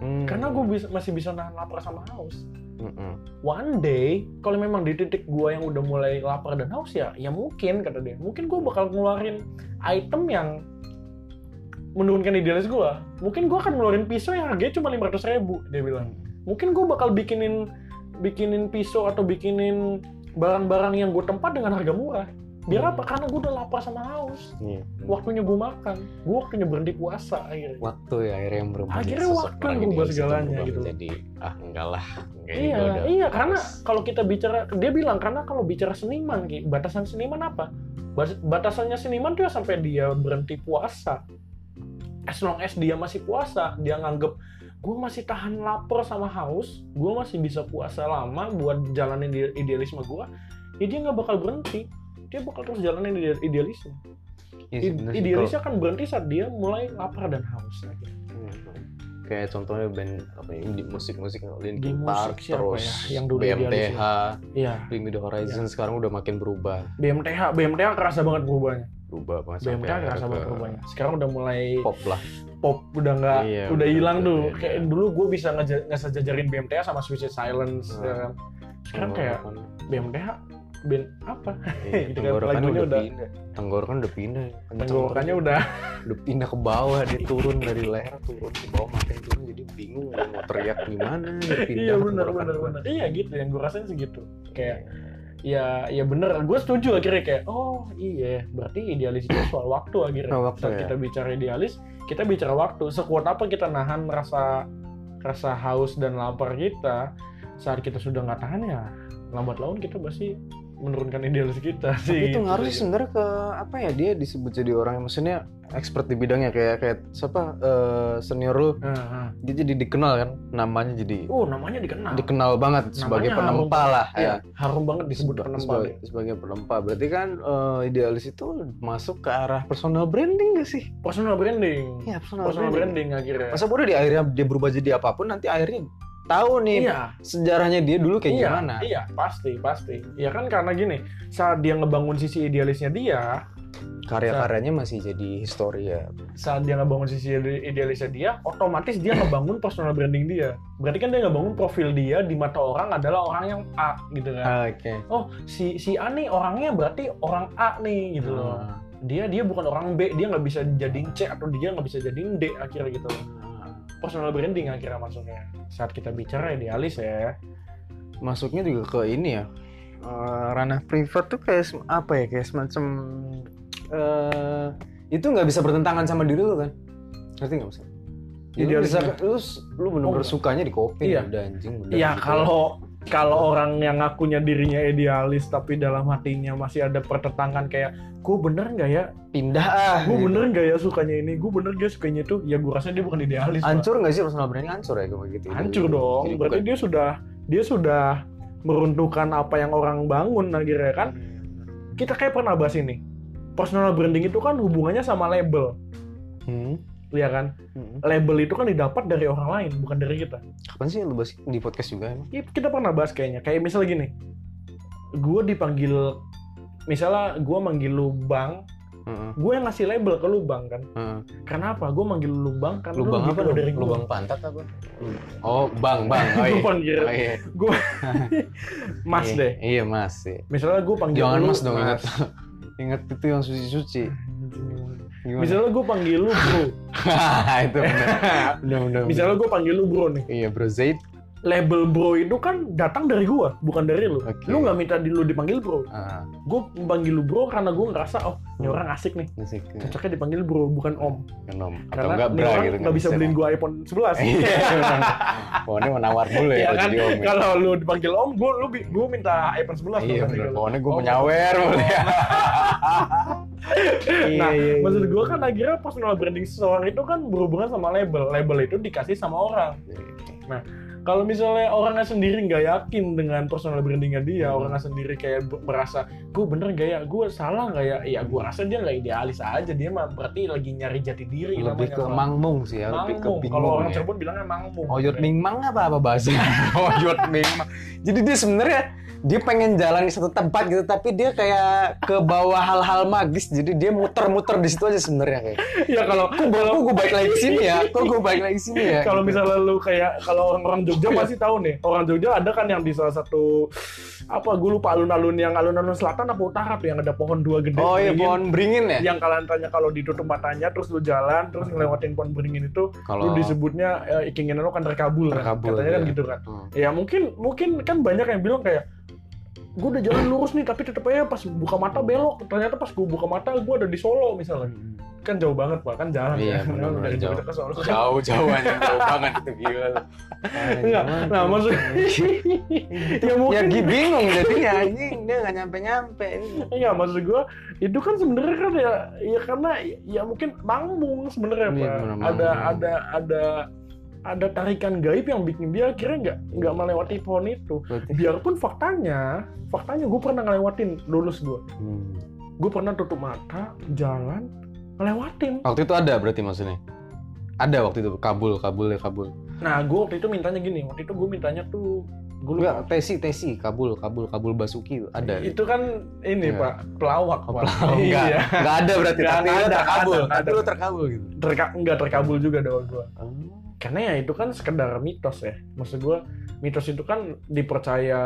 [SPEAKER 1] Hmm.
[SPEAKER 2] Karena gue bisa, masih bisa nahan lapar sama haus.
[SPEAKER 1] Hmm.
[SPEAKER 2] One day, kalau memang di titik gue yang udah mulai lapar dan haus ya, ya mungkin kata dia, mungkin gue bakal ngeluarin item yang menurunkan idealis gue. Mungkin gue akan ngeluarin pisau yang harganya cuma 500 ribu, dia bilang. Mungkin gue bakal bikinin bikinin pisau atau bikinin barang-barang yang gue tempat dengan harga murah. Biar
[SPEAKER 1] Hmm.
[SPEAKER 2] apa? Karena gue udah lapar sama haus.
[SPEAKER 1] Iya.
[SPEAKER 2] Waktunya gue makan. Gue waktunya berhenti puasa akhirnya.
[SPEAKER 1] Waktu ya akhirnya yang berubah.
[SPEAKER 2] Akhirnya waktu yang berubah segalanya gitu.
[SPEAKER 1] Jadi ah enggak lah.
[SPEAKER 2] Iya,
[SPEAKER 1] udah
[SPEAKER 2] iya karena kalau kita bicara dia bilang karena kalau bicara seniman Ki, batasan seniman apa? Batasannya seniman tuh ya sampai dia berhenti puasa. As long as dia masih puasa, dia nganggep gue masih tahan lapar sama haus, gue masih bisa puasa lama buat jalanin ide- idealisme gue, ya dia nggak bakal berhenti. Dia bakal terus jalanin.
[SPEAKER 1] Iya sih,
[SPEAKER 2] I-
[SPEAKER 1] bener sih,
[SPEAKER 2] Idealisnya akan berhenti saat dia mulai lapar dan haus.
[SPEAKER 1] Hmm. Kayak contohnya band apa ya, indie musik-musik
[SPEAKER 2] Di
[SPEAKER 1] Linkin Park terus
[SPEAKER 2] ya yang dulu
[SPEAKER 1] BMTH,
[SPEAKER 2] Iya,
[SPEAKER 1] Bring The Horizon sekarang udah makin berubah.
[SPEAKER 2] BMTH, BMTH kerasa banget perubahannya.
[SPEAKER 1] Berubah banget
[SPEAKER 2] kerasa
[SPEAKER 1] ke
[SPEAKER 2] banget perubahannya. Sekarang udah mulai
[SPEAKER 1] pop lah.
[SPEAKER 2] pop udah nggak
[SPEAKER 1] Iya,
[SPEAKER 2] udah hilang tuh
[SPEAKER 1] bener,
[SPEAKER 2] kayak
[SPEAKER 1] iya.
[SPEAKER 2] dulu gue bisa ngesejajarin BMTH sama Suicide Silence
[SPEAKER 1] Hmm.
[SPEAKER 2] ya kan sekarang kayak BMTH band apa?
[SPEAKER 1] Iya,
[SPEAKER 2] Gitu kan, lagunya
[SPEAKER 1] udah,
[SPEAKER 2] udah-
[SPEAKER 1] pindah. Tenggorokan udah pindah.
[SPEAKER 2] Tenggorokannya udah.
[SPEAKER 1] udah pindah ke bawah dia turun dari leher turun ke bawah makin turun? Jadi bingung mau teriak gimana dia pindah
[SPEAKER 2] iya benar benar. benar iya gitu yang gue rasain segitu kayak ya ya bener gue setuju akhirnya kayak oh iya berarti idealis itu soal waktu akhirnya.
[SPEAKER 1] Soal waktu,
[SPEAKER 2] saat
[SPEAKER 1] ya.
[SPEAKER 2] kita bicara idealis kita bicara waktu. Sekuat apa kita nahan rasa rasa haus dan lapar kita saat kita sudah nggak tahan ya lambat laun kita pasti menurunkan idealis kita
[SPEAKER 1] tapi
[SPEAKER 2] sih
[SPEAKER 1] itu
[SPEAKER 2] gitu.
[SPEAKER 1] ngaruh sih sebenarnya ke apa ya dia disebut jadi orang yang maksudnya expert di bidangnya kayak kayak siapa eh, senior lu
[SPEAKER 2] Nah, nah.
[SPEAKER 1] dia jadi dikenal kan namanya jadi
[SPEAKER 2] oh namanya dikenal
[SPEAKER 1] dikenal banget sebagai penempa
[SPEAKER 2] harum.
[SPEAKER 1] lah
[SPEAKER 2] Iya,
[SPEAKER 1] ya
[SPEAKER 2] harum banget disebut
[SPEAKER 1] Seba-
[SPEAKER 2] penempa
[SPEAKER 1] sebagai, sebagai penempa berarti kan eh, idealis itu masuk ke arah personal branding gak sih
[SPEAKER 2] personal branding
[SPEAKER 1] ya personal,
[SPEAKER 2] personal
[SPEAKER 1] branding.
[SPEAKER 2] branding akhirnya
[SPEAKER 1] masa bodoh di akhirnya dia berubah jadi apa pun nanti akhirnya tahu nih
[SPEAKER 2] iya
[SPEAKER 1] sejarahnya dia dulu kayak
[SPEAKER 2] iya,
[SPEAKER 1] gimana
[SPEAKER 2] Iya, pasti, pasti. Ya kan karena gini, saat dia ngebangun sisi idealisnya dia,
[SPEAKER 1] karya-karyanya masih jadi histori ya
[SPEAKER 2] saat dia ngebangun sisi ide- idealisnya dia, otomatis dia ngebangun personal branding dia. Berarti kan dia ngebangun profil dia di mata orang adalah orang yang A gitu kan.
[SPEAKER 1] oke
[SPEAKER 2] Oh, si si A nih orangnya berarti orang A nih gitu loh.
[SPEAKER 1] Ah.
[SPEAKER 2] Dia dia bukan orang B, dia nggak bisa jadiin C atau dia nggak bisa jadiin D akhirnya gitu. Personal branding akhirnya masuknya. Saat kita bicara idealis ya.
[SPEAKER 1] masuknya juga ke ini ya eh, ranah privat tuh kayak apa ya kayak semacam eh itu nggak bisa bertentangan sama diri lu kan ngerti nggak maksudnya Jadi lu bisa lu, lu bener-bener
[SPEAKER 2] Oh,
[SPEAKER 1] sukanya di kopi
[SPEAKER 2] iya.
[SPEAKER 1] udah anjing udah
[SPEAKER 2] Ya
[SPEAKER 1] gitu.
[SPEAKER 2] kalau kalau orang yang ngakunya dirinya idealis tapi dalam hatinya masih ada pertentangan kayak gue bener nggak ya?
[SPEAKER 1] Pindah ah
[SPEAKER 2] gue
[SPEAKER 1] gitu.
[SPEAKER 2] bener nggak ya sukanya ini? Gue bener gak sukanya itu? Ya gue rasa dia bukan idealis
[SPEAKER 1] hancur nggak sih personal branding? Hancur ya kayak gitu.
[SPEAKER 2] Hancur dong.
[SPEAKER 1] Jadi
[SPEAKER 2] berarti
[SPEAKER 1] bukan-
[SPEAKER 2] dia sudah dia sudah meruntuhkan apa yang orang bangun akhirnya kan? Kita kayak pernah bahas ini. Personal branding itu kan hubungannya sama label.
[SPEAKER 1] Hmm.
[SPEAKER 2] Ya kan?
[SPEAKER 1] Hmm.
[SPEAKER 2] label itu kan didapat dari orang lain bukan dari kita.
[SPEAKER 1] Kapan sih lu bahas di podcast juga emang?
[SPEAKER 2] Ya, kita pernah bahas kayaknya. Kayak misalnya gini gue dipanggil misalnya gue manggil lu bang
[SPEAKER 1] Heeh.
[SPEAKER 2] gue yang ngasih label ke lu bang kan?
[SPEAKER 1] Heeh.
[SPEAKER 2] karena apa gue manggil lu bang karena
[SPEAKER 1] lubang
[SPEAKER 2] lu lebih
[SPEAKER 1] apa
[SPEAKER 2] tua
[SPEAKER 1] lu?
[SPEAKER 2] dari gue
[SPEAKER 1] lubang pantat apa? Oh bang bang. Oh
[SPEAKER 2] gue
[SPEAKER 1] iya
[SPEAKER 2] panggil.
[SPEAKER 1] Oh, iya.
[SPEAKER 2] mas
[SPEAKER 1] Iya,
[SPEAKER 2] deh.
[SPEAKER 1] iya mas iya.
[SPEAKER 2] misalnya gue panggil
[SPEAKER 1] jangan
[SPEAKER 2] lu
[SPEAKER 1] mas dong ingat. Ingat itu yang suci-suci Gimana?
[SPEAKER 2] misalnya gue panggil lu bro
[SPEAKER 1] itu benar. Benar benar.
[SPEAKER 2] misalnya gue panggil lu bro nih
[SPEAKER 1] Iya bro Zaid.
[SPEAKER 2] Label bro itu kan datang dari gue bukan dari lu
[SPEAKER 1] Oke.
[SPEAKER 2] lu nggak minta di lu dipanggil bro
[SPEAKER 1] Ah,
[SPEAKER 2] gue panggil lu bro karena gue ngerasa oh ini orang asik nih
[SPEAKER 1] musik ya.
[SPEAKER 2] cocoknya dipanggil bro bukan om
[SPEAKER 1] Genom. Atau
[SPEAKER 2] karena
[SPEAKER 1] enggak
[SPEAKER 2] orang
[SPEAKER 1] gitu.
[SPEAKER 2] nggak bisa beliin gue iPhone 11
[SPEAKER 1] Iya. Pokoknya mau nawar dulu ya,
[SPEAKER 2] Iya
[SPEAKER 1] kalau
[SPEAKER 2] kan
[SPEAKER 1] jadi om. ya.
[SPEAKER 2] kalau lu dipanggil om gue lu gue minta iPhone 11
[SPEAKER 1] Iya
[SPEAKER 2] dong
[SPEAKER 1] benar.
[SPEAKER 2] nanti.
[SPEAKER 1] Pokoknya gue
[SPEAKER 2] Oh,
[SPEAKER 1] menyawer boleh.
[SPEAKER 2] Nah,
[SPEAKER 1] Iya, iya,
[SPEAKER 2] maksud
[SPEAKER 1] iya.
[SPEAKER 2] gue kan akhirnya personal branding seseorang itu kan berhubungan sama label. Label itu dikasih sama orang. Kalau misalnya orangnya sendiri nggak yakin dengan personal brandingnya dia,
[SPEAKER 1] Hmm.
[SPEAKER 2] orangnya sendiri kayak merasa, gue bener nggak ya, gue salah nggak ya? Ya gue rasa dia nggak idealis aja, dia mah berarti lagi nyari jati diri.
[SPEAKER 1] lebih
[SPEAKER 2] namanya,
[SPEAKER 1] ke
[SPEAKER 2] Pak.
[SPEAKER 1] mangmung sih ya, lebih ke bingung
[SPEAKER 2] Kalau orang
[SPEAKER 1] ya.
[SPEAKER 2] Cirebon bilangnya mangmung.
[SPEAKER 1] Oyot mingmang apa apa bahasa? Oyot mingmang. Jadi dia sebenarnya dia pengen jalan di satu tempat gitu, tapi dia kayak ke bawah hal-hal magis. Jadi dia muter-muter di situ aja sebenarnya kayak.
[SPEAKER 2] ya kalau
[SPEAKER 1] Kok gue kok gue balik lagi sini ya? Kok gue balik lagi sini ya?
[SPEAKER 2] kalau misalnya lu kayak kalau orang-orang Jogja pasti tahu nih orang Jogja ada kan yang di salah satu apa gue lupa alun-alun yang alun-alun selatan apa utara tuh yang ada pohon dua gede
[SPEAKER 1] Oh iya pohon beringin ya?
[SPEAKER 2] yang kalian tanya kalau ditutup matanya terus lu jalan terus ngelewatin pohon beringin itu
[SPEAKER 1] Kalau
[SPEAKER 2] lu disebutnya eh, keinginan lu kan terkabul, kan?
[SPEAKER 1] Terkabul,
[SPEAKER 2] katanya kan
[SPEAKER 1] iya.
[SPEAKER 2] gitu kan
[SPEAKER 1] Hmm.
[SPEAKER 2] ya mungkin mungkin kan banyak yang bilang kayak gue udah jalan lurus nih tapi tetep aja pas buka mata belok. Ternyata pas gue buka mata gue ada di Solo misalnya. Kan jauh banget pak. Kan jalan.
[SPEAKER 1] Iya,
[SPEAKER 2] ya
[SPEAKER 1] benar-benar
[SPEAKER 2] dari
[SPEAKER 1] jauh.
[SPEAKER 2] Ke Solo.
[SPEAKER 1] Jauh jauh aja jauh banget itu gila.
[SPEAKER 2] Enggak, nah maksud ya mungkin
[SPEAKER 1] ya Gi bingung jadinya anjing. Dia nggak nyampe nyampe.
[SPEAKER 2] Iya maksud gue itu kan sebenarnya kan ya ya karena ya mungkin mangmung sebenarnya
[SPEAKER 1] Iya,
[SPEAKER 2] pak. ada ada ada ada tarikan gaib yang bikin dia akhirnya nggak nggak melewati pohon itu biarpun faktanya faktanya gue pernah ngelewatin lulus gue
[SPEAKER 1] Hmm.
[SPEAKER 2] gue pernah tutup mata jalan ngelewatin
[SPEAKER 1] Waktu itu ada berarti maksudnya? Ada waktu itu kabul kabul ya kabul.
[SPEAKER 2] nah gue waktu itu mintanya gini waktu itu gue mintanya tuh gue
[SPEAKER 1] Enggak,
[SPEAKER 2] lupa
[SPEAKER 1] tesi tesi kabul kabul kabul basuki ada.
[SPEAKER 2] itu kan ini
[SPEAKER 1] Iya.
[SPEAKER 2] pak pelawak
[SPEAKER 1] Oh,
[SPEAKER 2] pak
[SPEAKER 1] pelawak. enggak,
[SPEAKER 2] iya
[SPEAKER 1] enggak ada berarti
[SPEAKER 2] Enggak
[SPEAKER 1] tapi
[SPEAKER 2] ada,
[SPEAKER 1] terkabul.
[SPEAKER 2] enggak ada,
[SPEAKER 1] Tapi lu terkabul gitu.
[SPEAKER 2] Terka enggak terkabul juga doa gue karena ya itu kan sekedar mitos ya maksud gue mitos itu kan dipercaya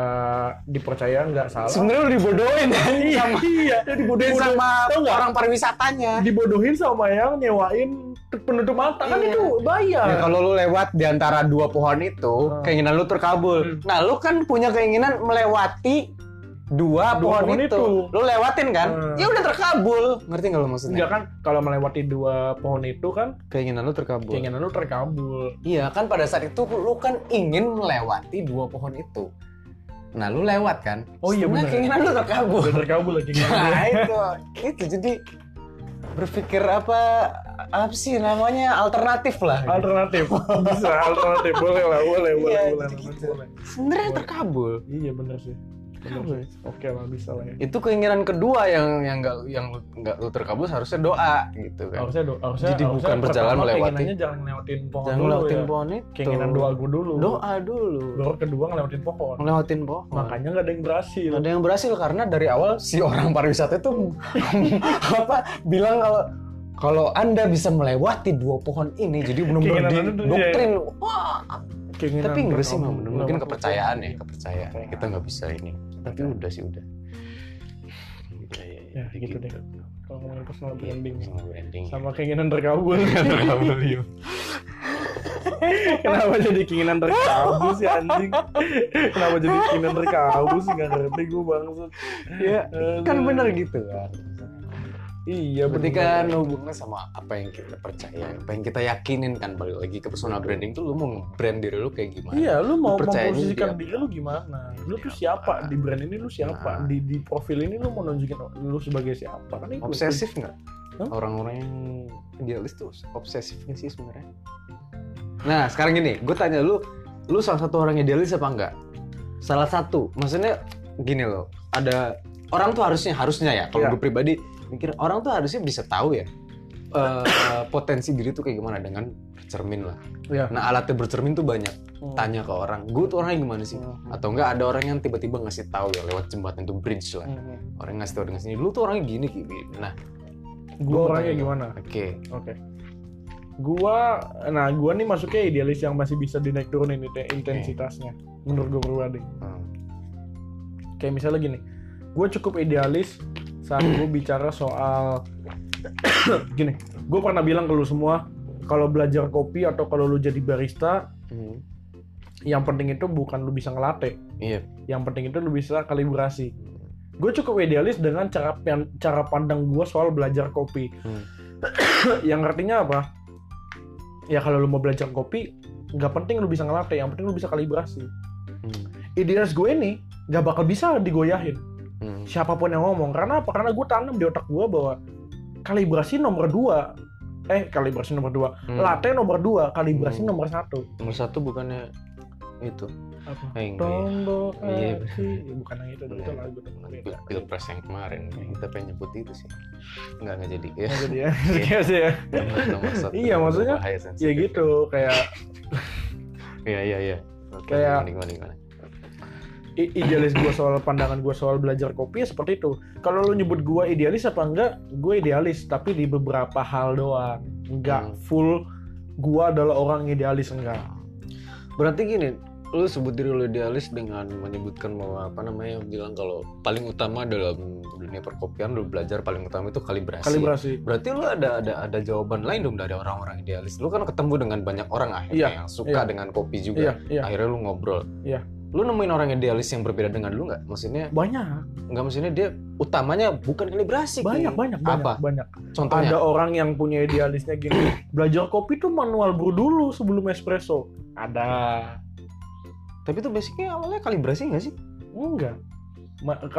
[SPEAKER 2] dipercaya nggak salah
[SPEAKER 1] Sebenarnya lu dibodohin kan
[SPEAKER 2] iya
[SPEAKER 1] sama
[SPEAKER 2] iya
[SPEAKER 1] dibodohin
[SPEAKER 2] Dibodoh-
[SPEAKER 1] sama orang pariwisatanya.
[SPEAKER 2] dibodohin sama yang nyewain penutup mata kan
[SPEAKER 1] Iya.
[SPEAKER 2] itu bayar
[SPEAKER 1] Ya, kalau lu lewat di antara dua pohon itu,
[SPEAKER 2] Hmm.
[SPEAKER 1] keinginan lu terkabul.
[SPEAKER 2] Hmm.
[SPEAKER 1] Nah, lu kan punya keinginan melewati dua,
[SPEAKER 2] Dua
[SPEAKER 1] pohon,
[SPEAKER 2] pohon
[SPEAKER 1] itu.
[SPEAKER 2] itu.
[SPEAKER 1] Lu lewatin kan?
[SPEAKER 2] Hmm.
[SPEAKER 1] Ya udah terkabul. Ngerti nggak lu maksudnya?
[SPEAKER 2] enggak kan kalau melewati dua pohon itu kan
[SPEAKER 1] Keinginan lu terkabul.
[SPEAKER 2] keinginan lu terkabul
[SPEAKER 1] Iya kan pada saat itu lu kan ingin melewati dua pohon itu. Nah, lu lewat kan?
[SPEAKER 2] Oh iya, benar.
[SPEAKER 1] keinginan lu terkabul.
[SPEAKER 2] udah terkabul lagi
[SPEAKER 1] Nah, itu. Itu jadi berpikir apa apa sih namanya alternatif lah.
[SPEAKER 2] alternatif bisa alternatif boleh lah boleh boleh
[SPEAKER 1] Iya,
[SPEAKER 2] boleh
[SPEAKER 1] gitu-gitu.
[SPEAKER 2] boleh
[SPEAKER 1] Sebenarnya terkabul.
[SPEAKER 2] iya bener sih Bener
[SPEAKER 1] Terkabul.
[SPEAKER 2] sih. oke lah bisa lah ya.
[SPEAKER 1] Itu keinginan kedua yang yang nggak yang nggak lu terkabul seharusnya doa gitu kan.
[SPEAKER 2] Harusnya do harusnya
[SPEAKER 1] Jadi
[SPEAKER 2] harusnya
[SPEAKER 1] bukan berjalan melewati.
[SPEAKER 2] keinginannya jangan ngelewatin pohon
[SPEAKER 1] jangan
[SPEAKER 2] dulu
[SPEAKER 1] ngelewatin
[SPEAKER 2] ya.
[SPEAKER 1] pohon itu.
[SPEAKER 2] Keinginan doa gue dulu.
[SPEAKER 1] Doa dulu.
[SPEAKER 2] Baru kedua ngelewatin pohon.
[SPEAKER 1] Ngelewatin pohon.
[SPEAKER 2] Makanya nggak ada yang berhasil.
[SPEAKER 1] Ada yang berhasil karena dari awal si orang pariwisata itu apa bilang kalau kalau anda bisa melewati dua pohon ini jadi benar-benar di doktrin. wah
[SPEAKER 2] keinginan
[SPEAKER 1] tapi enggak sih mungkin kepercayaan ya Kepercayaan. kita nggak bisa ini tapi udah. sih udah. Ya, ya,
[SPEAKER 2] ya gitu deh. Kalau ngomongin personal
[SPEAKER 1] Iya,
[SPEAKER 2] branding.
[SPEAKER 1] personal branding
[SPEAKER 2] sama keinginan terkabul
[SPEAKER 1] terkabul iya.
[SPEAKER 2] kenapa jadi keinginan terkabul sih anjing? Kenapa jadi keinginan terkabul sih? Nggak ngerti gue bangsat.
[SPEAKER 1] Ya kan bener gitu kan
[SPEAKER 2] iya
[SPEAKER 1] berarti kan hubungannya sama apa yang kita percaya apa yang kita yakinin kan balik lagi ke personal branding tuh lu mau nge-brand diri lu kayak gimana
[SPEAKER 2] Iya, lu mau memposisikan diri lu gimana? Lu tuh siapa? Di brand ini lu siapa?
[SPEAKER 1] Nah.
[SPEAKER 2] Di di profil ini lu mau nunjukin lu sebagai siapa? Kan itu.
[SPEAKER 1] obsesif nggak orang-orang yang idealis tuh obsesif nggak sih sebenarnya nah sekarang gini gue tanya lu lu salah satu orang idealis apa enggak salah satu maksudnya gini loh ada orang tuh harusnya harusnya ya kalau
[SPEAKER 2] Iya.
[SPEAKER 1] gue pribadi mikir orang tuh harusnya bisa tahu ya eh, potensi diri tuh kayak gimana dengan bercermin lah
[SPEAKER 2] Iya.
[SPEAKER 1] nah alatnya bercermin tuh banyak
[SPEAKER 2] Hmm.
[SPEAKER 1] tanya ke orang gue tuh orangnya gimana sih
[SPEAKER 2] Hmm.
[SPEAKER 1] atau enggak ada orang yang tiba-tiba ngasih tahu ya lewat jembatan itu bridge lah
[SPEAKER 2] Hmm.
[SPEAKER 1] orang yang ngasih tahu dengan sini lu tuh orangnya gini gini nah
[SPEAKER 2] Gua
[SPEAKER 1] mau
[SPEAKER 2] orangnya gimana?
[SPEAKER 1] oke
[SPEAKER 2] Oke. Gua nah gua nih masuknya idealis yang masih bisa dinaik turunin intensitasnya menurut gue pribadi.
[SPEAKER 1] Hmm.
[SPEAKER 2] Kayak misalnya gini, gue cukup idealis saat gue bicara soal gini. Gue pernah bilang ke lu semua kalau belajar kopi atau kalau lu jadi barista
[SPEAKER 1] Hmm.
[SPEAKER 2] yang penting itu bukan lu bisa ngelatih
[SPEAKER 1] Iya.
[SPEAKER 2] yang penting itu lu bisa kalibrasi gue cukup idealis dengan cara cara pandang gue soal belajar kopi
[SPEAKER 1] Hmm.
[SPEAKER 2] yang artinya apa ya kalau lu mau belajar kopi nggak penting lu bisa ngelatih yang penting lu bisa kalibrasi
[SPEAKER 1] Hmm.
[SPEAKER 2] idealis gue ini nggak bakal bisa digoyahin
[SPEAKER 1] Hmm.
[SPEAKER 2] siapa pun yang ngomong karena apa karena gue tanam di otak gue bahwa kalibrasi nomor dua eh kalibrasi nomor dua
[SPEAKER 1] Hmm.
[SPEAKER 2] latte nomor dua kalibrasi
[SPEAKER 1] Hmm.
[SPEAKER 2] nomor satu
[SPEAKER 1] Nomor satu bukannya itu.
[SPEAKER 2] apa
[SPEAKER 1] Eh, ya. Iya.
[SPEAKER 2] Ya, bukan yang itu itu
[SPEAKER 1] Iya.
[SPEAKER 2] lagu beda.
[SPEAKER 1] Pilpres yang kemarin kita pengen nyebut itu sih. Enggak enggak jadi. Ya.
[SPEAKER 2] Jadi ya Iya sih ya
[SPEAKER 1] satu.
[SPEAKER 2] Iya, maksudnya, ya gitu kayak
[SPEAKER 1] Iya iya iya.
[SPEAKER 2] Kayak-
[SPEAKER 1] gimana gimana. gimana?
[SPEAKER 2] Idealis gue soal pandangan gue soal belajar kopi ya seperti itu kalau lu nyebut gue idealis apa enggak gue idealis tapi di beberapa hal doang enggak
[SPEAKER 1] Hmm.
[SPEAKER 2] full gue adalah orang idealis enggak
[SPEAKER 1] Berarti gini, lu sebut diri lu idealis dengan menyebutkan bahwa apa namanya bilang kalau paling utama dalam dunia perkopian lu belajar paling utama itu kalibrasi.
[SPEAKER 2] kalibrasi
[SPEAKER 1] Berarti lu ada ada ada jawaban lain dong dari orang-orang idealis. Lu kan ketemu dengan banyak orang akhirnya
[SPEAKER 2] Iya,
[SPEAKER 1] yang suka
[SPEAKER 2] iya.
[SPEAKER 1] dengan kopi juga.
[SPEAKER 2] iya iya
[SPEAKER 1] Akhirnya lu ngobrol.
[SPEAKER 2] Iya.
[SPEAKER 1] Lu nemuin orang idealis yang berbeda dengan lu nggak? Maksudnya
[SPEAKER 2] banyak
[SPEAKER 1] nggak maksudnya dia utamanya bukan kalibrasi.
[SPEAKER 2] Banyak banyak banyak
[SPEAKER 1] Apa?
[SPEAKER 2] banyak
[SPEAKER 1] Contohnya?
[SPEAKER 2] ada orang yang punya idealisnya gini belajar kopi tuh manual brew dulu sebelum espresso ada
[SPEAKER 1] Tapi itu basicnya awalnya kalibrasi nggak sih?
[SPEAKER 2] enggak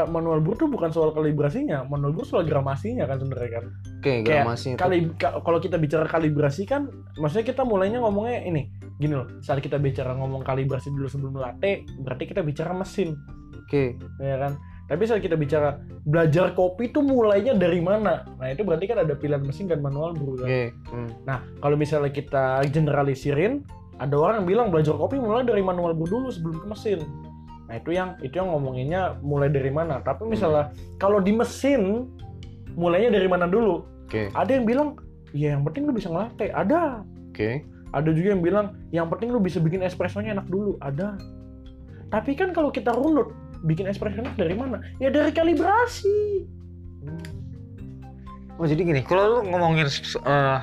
[SPEAKER 2] manual brew tuh bukan soal kalibrasinya manual brew soal gramasinya kan sebenarnya kan
[SPEAKER 1] Oke,
[SPEAKER 2] Kayak
[SPEAKER 1] gramasi itu.
[SPEAKER 2] kali ka- kalau kita bicara kalibrasi kan maksudnya kita mulainya ngomongnya ini gini loh saat kita bicara ngomong kalibrasi dulu sebelum latte berarti kita bicara mesin
[SPEAKER 1] Oke.
[SPEAKER 2] ya kan tapi saat kita bicara belajar kopi tuh mulainya dari mana nah itu berarti kan ada pilihan mesin dan manual brew kan
[SPEAKER 1] Oke. Hmm.
[SPEAKER 2] nah kalau misalnya kita generalisirin ada orang yang bilang belajar kopi mulai dari manual brew dulu sebelum ke mesin nah itu yang itu yang ngomonginnya mulai dari mana? Tapi misalnya kalau di mesin mulainya dari mana dulu?
[SPEAKER 1] Oke.
[SPEAKER 2] ada yang bilang ya yang penting lu bisa ngelatih. Ada.
[SPEAKER 1] Oke.
[SPEAKER 2] ada juga yang bilang yang penting lu bisa bikin espressonya enak dulu. Ada. Tapi kan kalau kita runut bikin espresso enak dari mana? Ya dari kalibrasi.
[SPEAKER 1] Oh jadi gini, kalau lu ngomongin eh,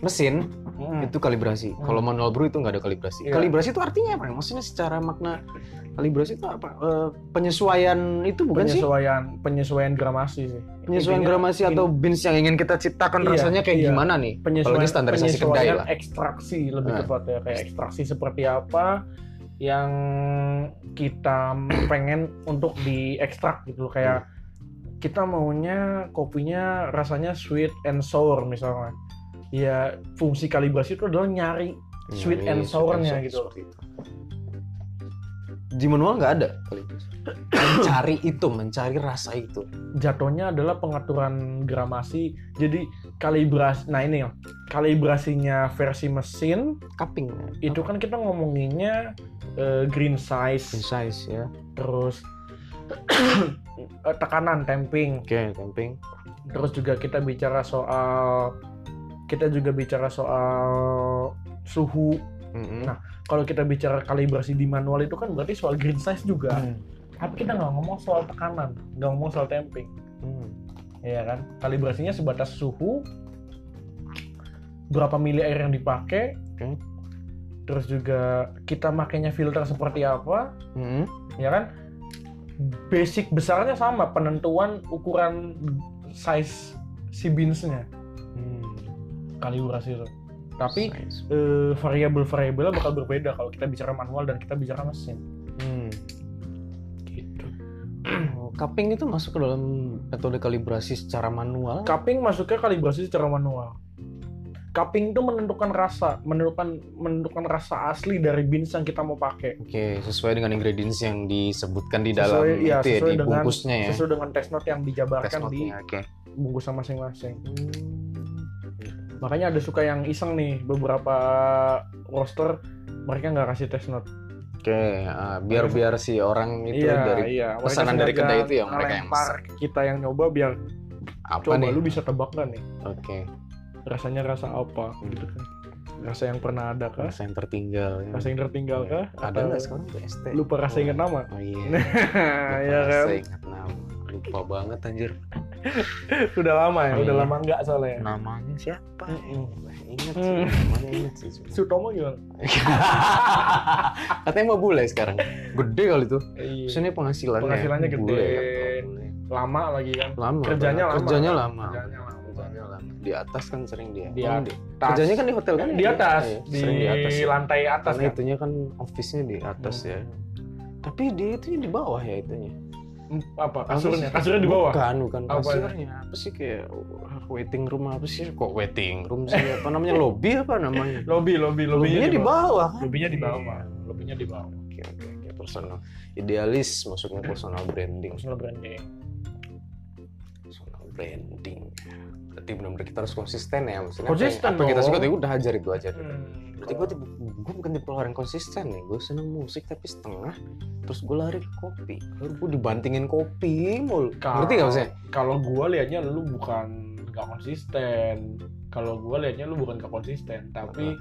[SPEAKER 1] mesin
[SPEAKER 2] Hmm.
[SPEAKER 1] itu kalibrasi.
[SPEAKER 2] Hmm.
[SPEAKER 1] Kalau manual brew itu nggak ada kalibrasi.
[SPEAKER 2] Iya.
[SPEAKER 1] Kalibrasi itu artinya apa? ya? Maksudnya secara makna kalibrasi itu apa? Eh, penyesuaian itu bukan sih?
[SPEAKER 2] penyesuaian penyesuaian gramasi sih
[SPEAKER 1] Penyesuaian
[SPEAKER 2] Intinya,
[SPEAKER 1] gramasi
[SPEAKER 2] in-
[SPEAKER 1] atau beans yang ingin kita ciptakan
[SPEAKER 2] Iya,
[SPEAKER 1] rasanya kayak
[SPEAKER 2] iya.
[SPEAKER 1] gimana nih?
[SPEAKER 2] penyesuaian
[SPEAKER 1] Apalagi standarisasi kedai
[SPEAKER 2] penyesuaian
[SPEAKER 1] lah.
[SPEAKER 2] ekstraksi lebih
[SPEAKER 1] Nah.
[SPEAKER 2] tepatnya kayak ekstraksi seperti apa yang kita pengen untuk diekstrak gitu loh. kayak kita maunya kopinya rasanya sweet and sour misalnya ya fungsi kalibrasi itu adalah nyari sweet and sour-nya
[SPEAKER 1] sweet
[SPEAKER 2] gitu.
[SPEAKER 1] itu. Di manual nggak ada kalibrasi. Mencari itu, mencari rasa itu.
[SPEAKER 2] jatuhnya adalah pengaturan gramasi jadi kalibrasi nah ini ya kalibrasinya versi mesin
[SPEAKER 1] Cupping.
[SPEAKER 2] itu kan kita ngomonginnya eh, green size
[SPEAKER 1] size ya.
[SPEAKER 2] terus eh, tekanan tamping
[SPEAKER 1] Oke, camping.
[SPEAKER 2] terus juga kita bicara soal kita juga bicara soal suhu
[SPEAKER 1] Mm-mm.
[SPEAKER 2] Nah, kalau kita bicara kalibrasi di manual itu kan berarti soal green size juga
[SPEAKER 1] Hmm.
[SPEAKER 2] tapi kita nggak ngomong soal tekanan nggak ngomong soal tamping
[SPEAKER 1] Hmm.
[SPEAKER 2] ya kan kalibrasinya sebatas suhu berapa mili air yang dipakai
[SPEAKER 1] Oke.
[SPEAKER 2] terus juga kita makainya filter seperti apa
[SPEAKER 1] Mm-mm.
[SPEAKER 2] ya kan basic besarnya sama penentuan ukuran size si beansnya. Kalibrasi itu tapi
[SPEAKER 1] Size.
[SPEAKER 2] eh, variabel-variabelnya bakal berbeda kalau kita bicara manual dan kita bicara mesin
[SPEAKER 1] Hmm.
[SPEAKER 2] gitu
[SPEAKER 1] Oh, cupping itu masuk ke dalam metode kalibrasi secara manual.
[SPEAKER 2] cupping masuknya kalibrasi secara manual cupping itu menentukan rasa menentukan menentukan rasa asli dari beans yang kita mau pakai
[SPEAKER 1] Oke, sesuai dengan ingredients yang disebutkan di dalam
[SPEAKER 2] sesuai, ya,
[SPEAKER 1] itu ya,
[SPEAKER 2] sesuai
[SPEAKER 1] di
[SPEAKER 2] dengan
[SPEAKER 1] bungkusnya ya.
[SPEAKER 2] sesuai dengan test note yang dijabarkan di
[SPEAKER 1] Oke.
[SPEAKER 2] bungkusan masing-masing makanya ada suka yang iseng nih beberapa roster mereka nggak kasih test note
[SPEAKER 1] Oke, ah, biar biar si orang itu
[SPEAKER 2] iya
[SPEAKER 1] dari
[SPEAKER 2] iya Mereka
[SPEAKER 1] pesanan dari kedai itu ya, mereka yang
[SPEAKER 2] kita yang nyoba biar
[SPEAKER 1] apa
[SPEAKER 2] coba
[SPEAKER 1] nih?
[SPEAKER 2] lu bisa tebak nggak nih
[SPEAKER 1] Oke,
[SPEAKER 2] rasanya rasa apa gitu kan rasa yang pernah ada kah
[SPEAKER 1] rasa yang tertinggal. ya.
[SPEAKER 2] rasa yang tertinggal kah
[SPEAKER 1] Ada
[SPEAKER 2] Atau
[SPEAKER 1] nggak sekarang BST?
[SPEAKER 2] lupa rasa ingat nama
[SPEAKER 1] Oh iya.
[SPEAKER 2] ya
[SPEAKER 1] Lupa
[SPEAKER 2] kan
[SPEAKER 1] rasa ingat nama. Lupa banget anjir.
[SPEAKER 2] udah lama ya
[SPEAKER 1] Oh,
[SPEAKER 2] udah
[SPEAKER 1] iya.
[SPEAKER 2] lama nggak soalnya
[SPEAKER 1] Namanya siapa?
[SPEAKER 2] Mm-mm.
[SPEAKER 1] Ingat sih,
[SPEAKER 2] Hmm.
[SPEAKER 1] namanya ingat sih.
[SPEAKER 2] Sutomo gimana
[SPEAKER 1] Katanya mau bule sekarang. Gede kali tuh.
[SPEAKER 2] iya.
[SPEAKER 1] Maksudnya penghasilannya.
[SPEAKER 2] Penghasilannya gede.
[SPEAKER 1] bule.
[SPEAKER 2] lama lagi kan
[SPEAKER 1] Lama.
[SPEAKER 2] Kerjanya lama.
[SPEAKER 1] Kerjanya lama.
[SPEAKER 2] Kerjanya lama.
[SPEAKER 1] Kerjanya lama. Di atas kan sering dia.
[SPEAKER 2] Di atas.
[SPEAKER 1] Kerjanya kan di hotel kan?
[SPEAKER 2] di atas
[SPEAKER 1] Iya,
[SPEAKER 2] di,
[SPEAKER 1] di atas. ya.
[SPEAKER 2] lantai atas
[SPEAKER 1] Karena
[SPEAKER 2] kan
[SPEAKER 1] itunya kan office-nya di atas
[SPEAKER 2] Hmm.
[SPEAKER 1] ya. Tapi dia itu di bawah ya itunya.
[SPEAKER 2] Apa
[SPEAKER 1] Apa
[SPEAKER 2] kasurnya kasurnya di bawah
[SPEAKER 1] Bukan, bukan
[SPEAKER 2] Apa ya?
[SPEAKER 1] kasurnya. Apa sih kayak waiting room apa sih? Kok waiting room sih? Apa namanya? Lobby apa namanya?
[SPEAKER 2] lobby lobby lobbynya
[SPEAKER 1] Lobbynya di bawah. kan?
[SPEAKER 2] lobbynya di
[SPEAKER 1] Iya.
[SPEAKER 2] bawah lobbynya di bawah
[SPEAKER 1] Oke, oke, oke. Personal. Idealis masuknya personal branding.
[SPEAKER 2] personal branding
[SPEAKER 1] Personal branding. Berarti benar-benar kita harus konsisten ya. Maksudnya
[SPEAKER 2] Konsisten
[SPEAKER 1] apa apa kita suka ya udah hajar itu aja.
[SPEAKER 2] Hmm,
[SPEAKER 1] Berarti gue tipe, gue bukan tipe orang konsisten nih. Gue seneng musik tapi setengah. Terus gue lari ke kopi. Lalu gue dibantingin kopi mulu. Ngerti gak maksudnya?
[SPEAKER 2] kalau gua liatnya lu bukan nggak konsisten kalau gua liatnya lu bukan gak konsisten tapi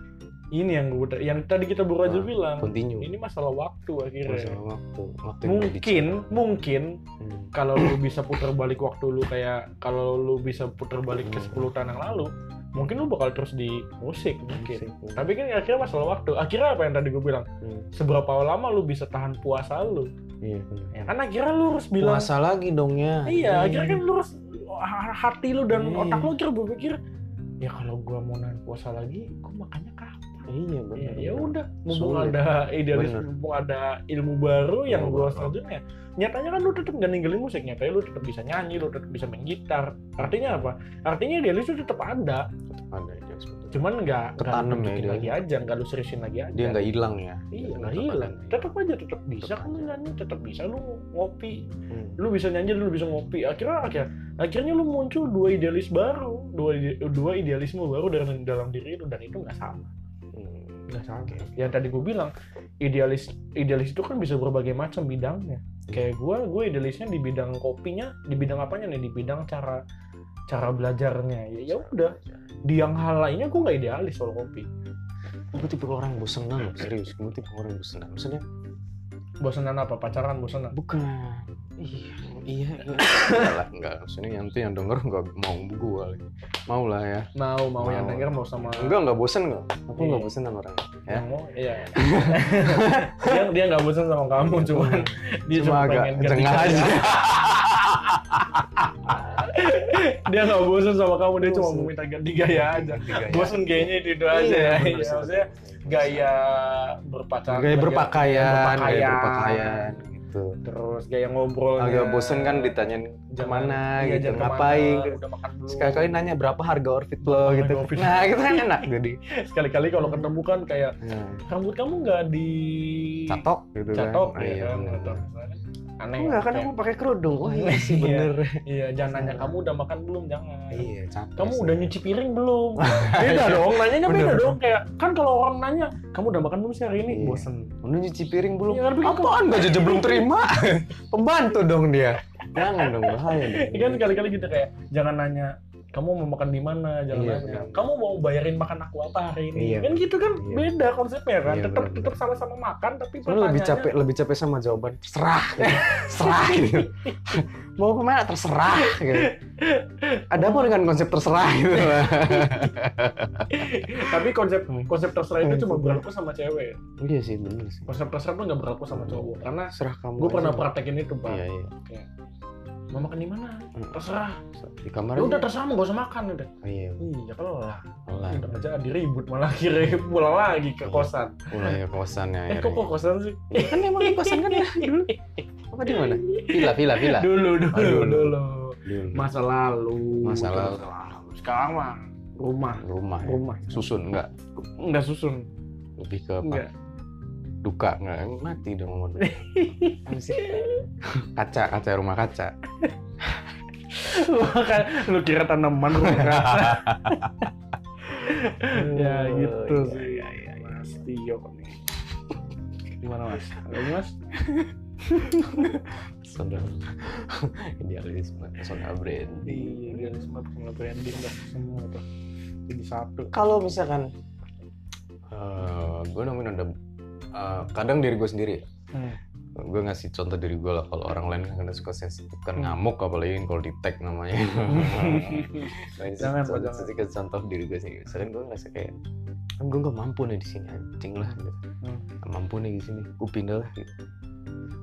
[SPEAKER 2] ini yang gua yang tadi kita baru aja
[SPEAKER 1] Ah,
[SPEAKER 2] bilang
[SPEAKER 1] Continue.
[SPEAKER 2] ini masalah waktu akhirnya
[SPEAKER 1] Masalah waktu. waktu
[SPEAKER 2] mungkin mungkin
[SPEAKER 1] Hmm.
[SPEAKER 2] kalau lu bisa putar balik waktu lu kayak kalau lu bisa putar balik ke
[SPEAKER 1] Hmm.
[SPEAKER 2] 10 tahun yang lalu mungkin lu bakal terus di musik mungkin
[SPEAKER 1] Musik.
[SPEAKER 2] tapi kan akhirnya masalah waktu akhirnya apa yang tadi gue bilang
[SPEAKER 1] Hmm.
[SPEAKER 2] seberapa lama lu bisa tahan puasa lu
[SPEAKER 1] Iya,
[SPEAKER 2] ya kan akhirnya lu harus bilang
[SPEAKER 1] Puasa lagi dong ya.
[SPEAKER 2] Iya, akhirnya kan lu harus hati lu dan
[SPEAKER 1] Iya.
[SPEAKER 2] otak lu kira berpikir ya kalau gua mau nahan puasa lagi, gua makannya?
[SPEAKER 1] Iya
[SPEAKER 2] Ya,
[SPEAKER 1] benar.
[SPEAKER 2] ya udah, mumpung
[SPEAKER 1] Sulit.
[SPEAKER 2] ada idealis,
[SPEAKER 1] Bener.
[SPEAKER 2] mumpung ada ilmu baru yang gua
[SPEAKER 1] baru.
[SPEAKER 2] selanjutnya. Nyatanya kan lu tetap gak ninggalin musik, nyatanya lu tetap bisa nyanyi, lu tetap bisa main gitar. Artinya apa? Artinya idealis itu tetap ada,
[SPEAKER 1] Ada idealis betul.
[SPEAKER 2] cuman nggak lu
[SPEAKER 1] ya idealis.
[SPEAKER 2] lagi aja, nggak lu seriusin lagi aja.
[SPEAKER 1] Dia nggak hilang ya.
[SPEAKER 2] Iya,
[SPEAKER 1] Dia
[SPEAKER 2] nggak
[SPEAKER 1] tetap
[SPEAKER 2] hilang. Tetap aja, tetap bisa
[SPEAKER 1] Tetap
[SPEAKER 2] kan lu
[SPEAKER 1] aja.
[SPEAKER 2] nyanyi, tetap bisa lu ngopi,
[SPEAKER 1] Hmm.
[SPEAKER 2] lu bisa nyanyi lu bisa ngopi akhirnya akhirnya akhirnya lu muncul dua idealis baru dua dua idealisme baru dalam dalam diri lu dan itu nggak sama. Nggak sama yang tadi gue bilang idealis idealis itu kan bisa berbagai macam bidangnya. Kayak gue gue idealisnya di bidang kopinya di bidang apanya nih? Di bidang cara cara belajarnya. Ya ya udah. di yang hal lainnya gue nggak idealis soal kopi.
[SPEAKER 1] Gue tipe orang bosenan loh serius. Gue tipe orang bosenan maksudnya
[SPEAKER 2] bosanan apa? Pacaran bosanan
[SPEAKER 1] bukan. Iya iya iya. enggak lah enggak. Maksudnya yang tuh yang denger nggak mau gue mau lah ya.
[SPEAKER 2] Mau mau yang
[SPEAKER 1] Mau.
[SPEAKER 2] denger mau sama
[SPEAKER 1] enggak enggak bosen enggak aku enggak
[SPEAKER 2] Iya.
[SPEAKER 1] bosen sama orang. Ya?
[SPEAKER 2] Yang mau iya. Dia dia nggak bosan sama kamu cuman dia
[SPEAKER 1] cuma
[SPEAKER 2] cuma,
[SPEAKER 1] agak
[SPEAKER 2] pengen
[SPEAKER 1] jengah aja.
[SPEAKER 2] dia nggak bosan sama kamu dia cuma mau minta ganti gaya aja. Bosan gayanya itu, itu
[SPEAKER 1] Iya,
[SPEAKER 2] aja ya
[SPEAKER 1] bener sih.
[SPEAKER 2] maksudnya gaya berpacaran
[SPEAKER 1] gaya berpakaian gaya
[SPEAKER 2] berpakaian,
[SPEAKER 1] berpakaian gitu.
[SPEAKER 2] Terus gaya ngobrol
[SPEAKER 1] agak bosen kan ditanyain ke mana
[SPEAKER 2] iya,
[SPEAKER 1] gitu ngapain
[SPEAKER 2] makan belum
[SPEAKER 1] sekali-kali nanya berapa harga outfit lo? Gitu.
[SPEAKER 2] outfit.
[SPEAKER 1] nah itu kan enak jadi.
[SPEAKER 2] Sekali-kali kalau ketemu kan kayak rambut kamu nggak di
[SPEAKER 1] catok gitu
[SPEAKER 2] catok
[SPEAKER 1] kan
[SPEAKER 2] ya
[SPEAKER 1] iya
[SPEAKER 2] kan gitu. Aneh
[SPEAKER 1] enggak kan aku pakai kerudung. Oh iya sih
[SPEAKER 2] Iya.
[SPEAKER 1] bener.
[SPEAKER 2] Iya jangan nanya kamu udah makan belum? Jangan.
[SPEAKER 1] Iya capek
[SPEAKER 2] kamu
[SPEAKER 1] sih.
[SPEAKER 2] udah nyuci piring belum? Beda dong nanyanya beda
[SPEAKER 1] Bener.
[SPEAKER 2] dong kayak kan kalau orang nanya kamu udah makan belum sih hari ini?
[SPEAKER 1] Iya.
[SPEAKER 2] bosen.
[SPEAKER 1] Udah nyuci piring belum?
[SPEAKER 2] Iya, kan
[SPEAKER 1] apaan gak jajan belum terima? Pembantu dong dia. Jangan dong bahaya dong.
[SPEAKER 2] Iya kan sekali-kali gitu kayak jangan nanya kamu mau makan di mana? Jangan
[SPEAKER 1] Iya,
[SPEAKER 2] nanya
[SPEAKER 1] iya.
[SPEAKER 2] kamu mau bayarin makan aku apa hari ini?
[SPEAKER 1] Iya.
[SPEAKER 2] kan gitu kan?
[SPEAKER 1] Iya.
[SPEAKER 2] beda konsepnya kan?
[SPEAKER 1] Iya,
[SPEAKER 2] tetap
[SPEAKER 1] bener,
[SPEAKER 2] tetap sama-sama makan tapi
[SPEAKER 1] Lu lebih
[SPEAKER 2] pertanyaannya-
[SPEAKER 1] capek lebih capek sama jawaban terserah gitu. terserah gitu. Mau ke mana? Terserah gitu. Ada apa dengan konsep terserah gitu?
[SPEAKER 2] Tapi konsep konsep terserah itu cuma
[SPEAKER 1] Hmm.
[SPEAKER 2] berlaku sama cewek
[SPEAKER 1] iya sih bener sih.
[SPEAKER 2] Konsep terserah tuh nggak berlaku sama cowok karena
[SPEAKER 1] terserah kamu
[SPEAKER 2] gue pernah praktekin itu pak.
[SPEAKER 1] Iya iya
[SPEAKER 2] mau makan di mana? Terserah.
[SPEAKER 1] Di kamar
[SPEAKER 2] ya udah terserah mau gak usah makan udah.
[SPEAKER 1] Oh, iya
[SPEAKER 2] iya kelar
[SPEAKER 1] mulai.
[SPEAKER 2] Udah aja diribut malah kira pulang lagi ke
[SPEAKER 1] Iya.
[SPEAKER 2] kosan.
[SPEAKER 1] Mulai ya kosannya
[SPEAKER 2] eh kok kok kosan sih?
[SPEAKER 1] Kan emang di kosan kan ya dulu. Apa di mana? Villa villa villa.
[SPEAKER 2] Dulu dulu
[SPEAKER 1] Aduh,
[SPEAKER 2] dulu.
[SPEAKER 1] Dulu.
[SPEAKER 2] masa lalu.
[SPEAKER 1] Masa lalu.
[SPEAKER 2] sekarang mah rumah.
[SPEAKER 1] Rumah ya.
[SPEAKER 2] rumah.
[SPEAKER 1] Susun enggak?
[SPEAKER 2] Enggak susun.
[SPEAKER 1] Lebih ke apa?
[SPEAKER 2] Enggak
[SPEAKER 1] duka enggak mati dong mau duka. Apa sih? kaca kaca rumah kaca.
[SPEAKER 2] Lu kira tanaman rumah kaca? Ya gitu
[SPEAKER 1] Oh,
[SPEAKER 2] sih.
[SPEAKER 1] iya, iya, iya.
[SPEAKER 2] mas Tio nih. Gimana mas? Lagi mas.
[SPEAKER 1] Saudara. Idealisme saudara branding.
[SPEAKER 2] Iya idealisme sama branding dah semua tuh. Jadi satu.
[SPEAKER 1] Kalau misalkan? Gue nemuin ada eh, kadang diri gue sendiri
[SPEAKER 2] Hmm.
[SPEAKER 1] gue ngasih contoh diri gue lah kalau orang lain kan kadang suka sensitif kan
[SPEAKER 2] Hmm.
[SPEAKER 1] ngamuk apalagi kalau di tag namanya
[SPEAKER 2] Jangan,
[SPEAKER 1] contoh,
[SPEAKER 2] jangan.
[SPEAKER 1] contoh diri gue sih misalkan gue ngerasa kayak kan gue nggak mampu nih di sini anjing lah gitu
[SPEAKER 2] Hmm.
[SPEAKER 1] Nggak mampu nih di sini gue pindah lah gitu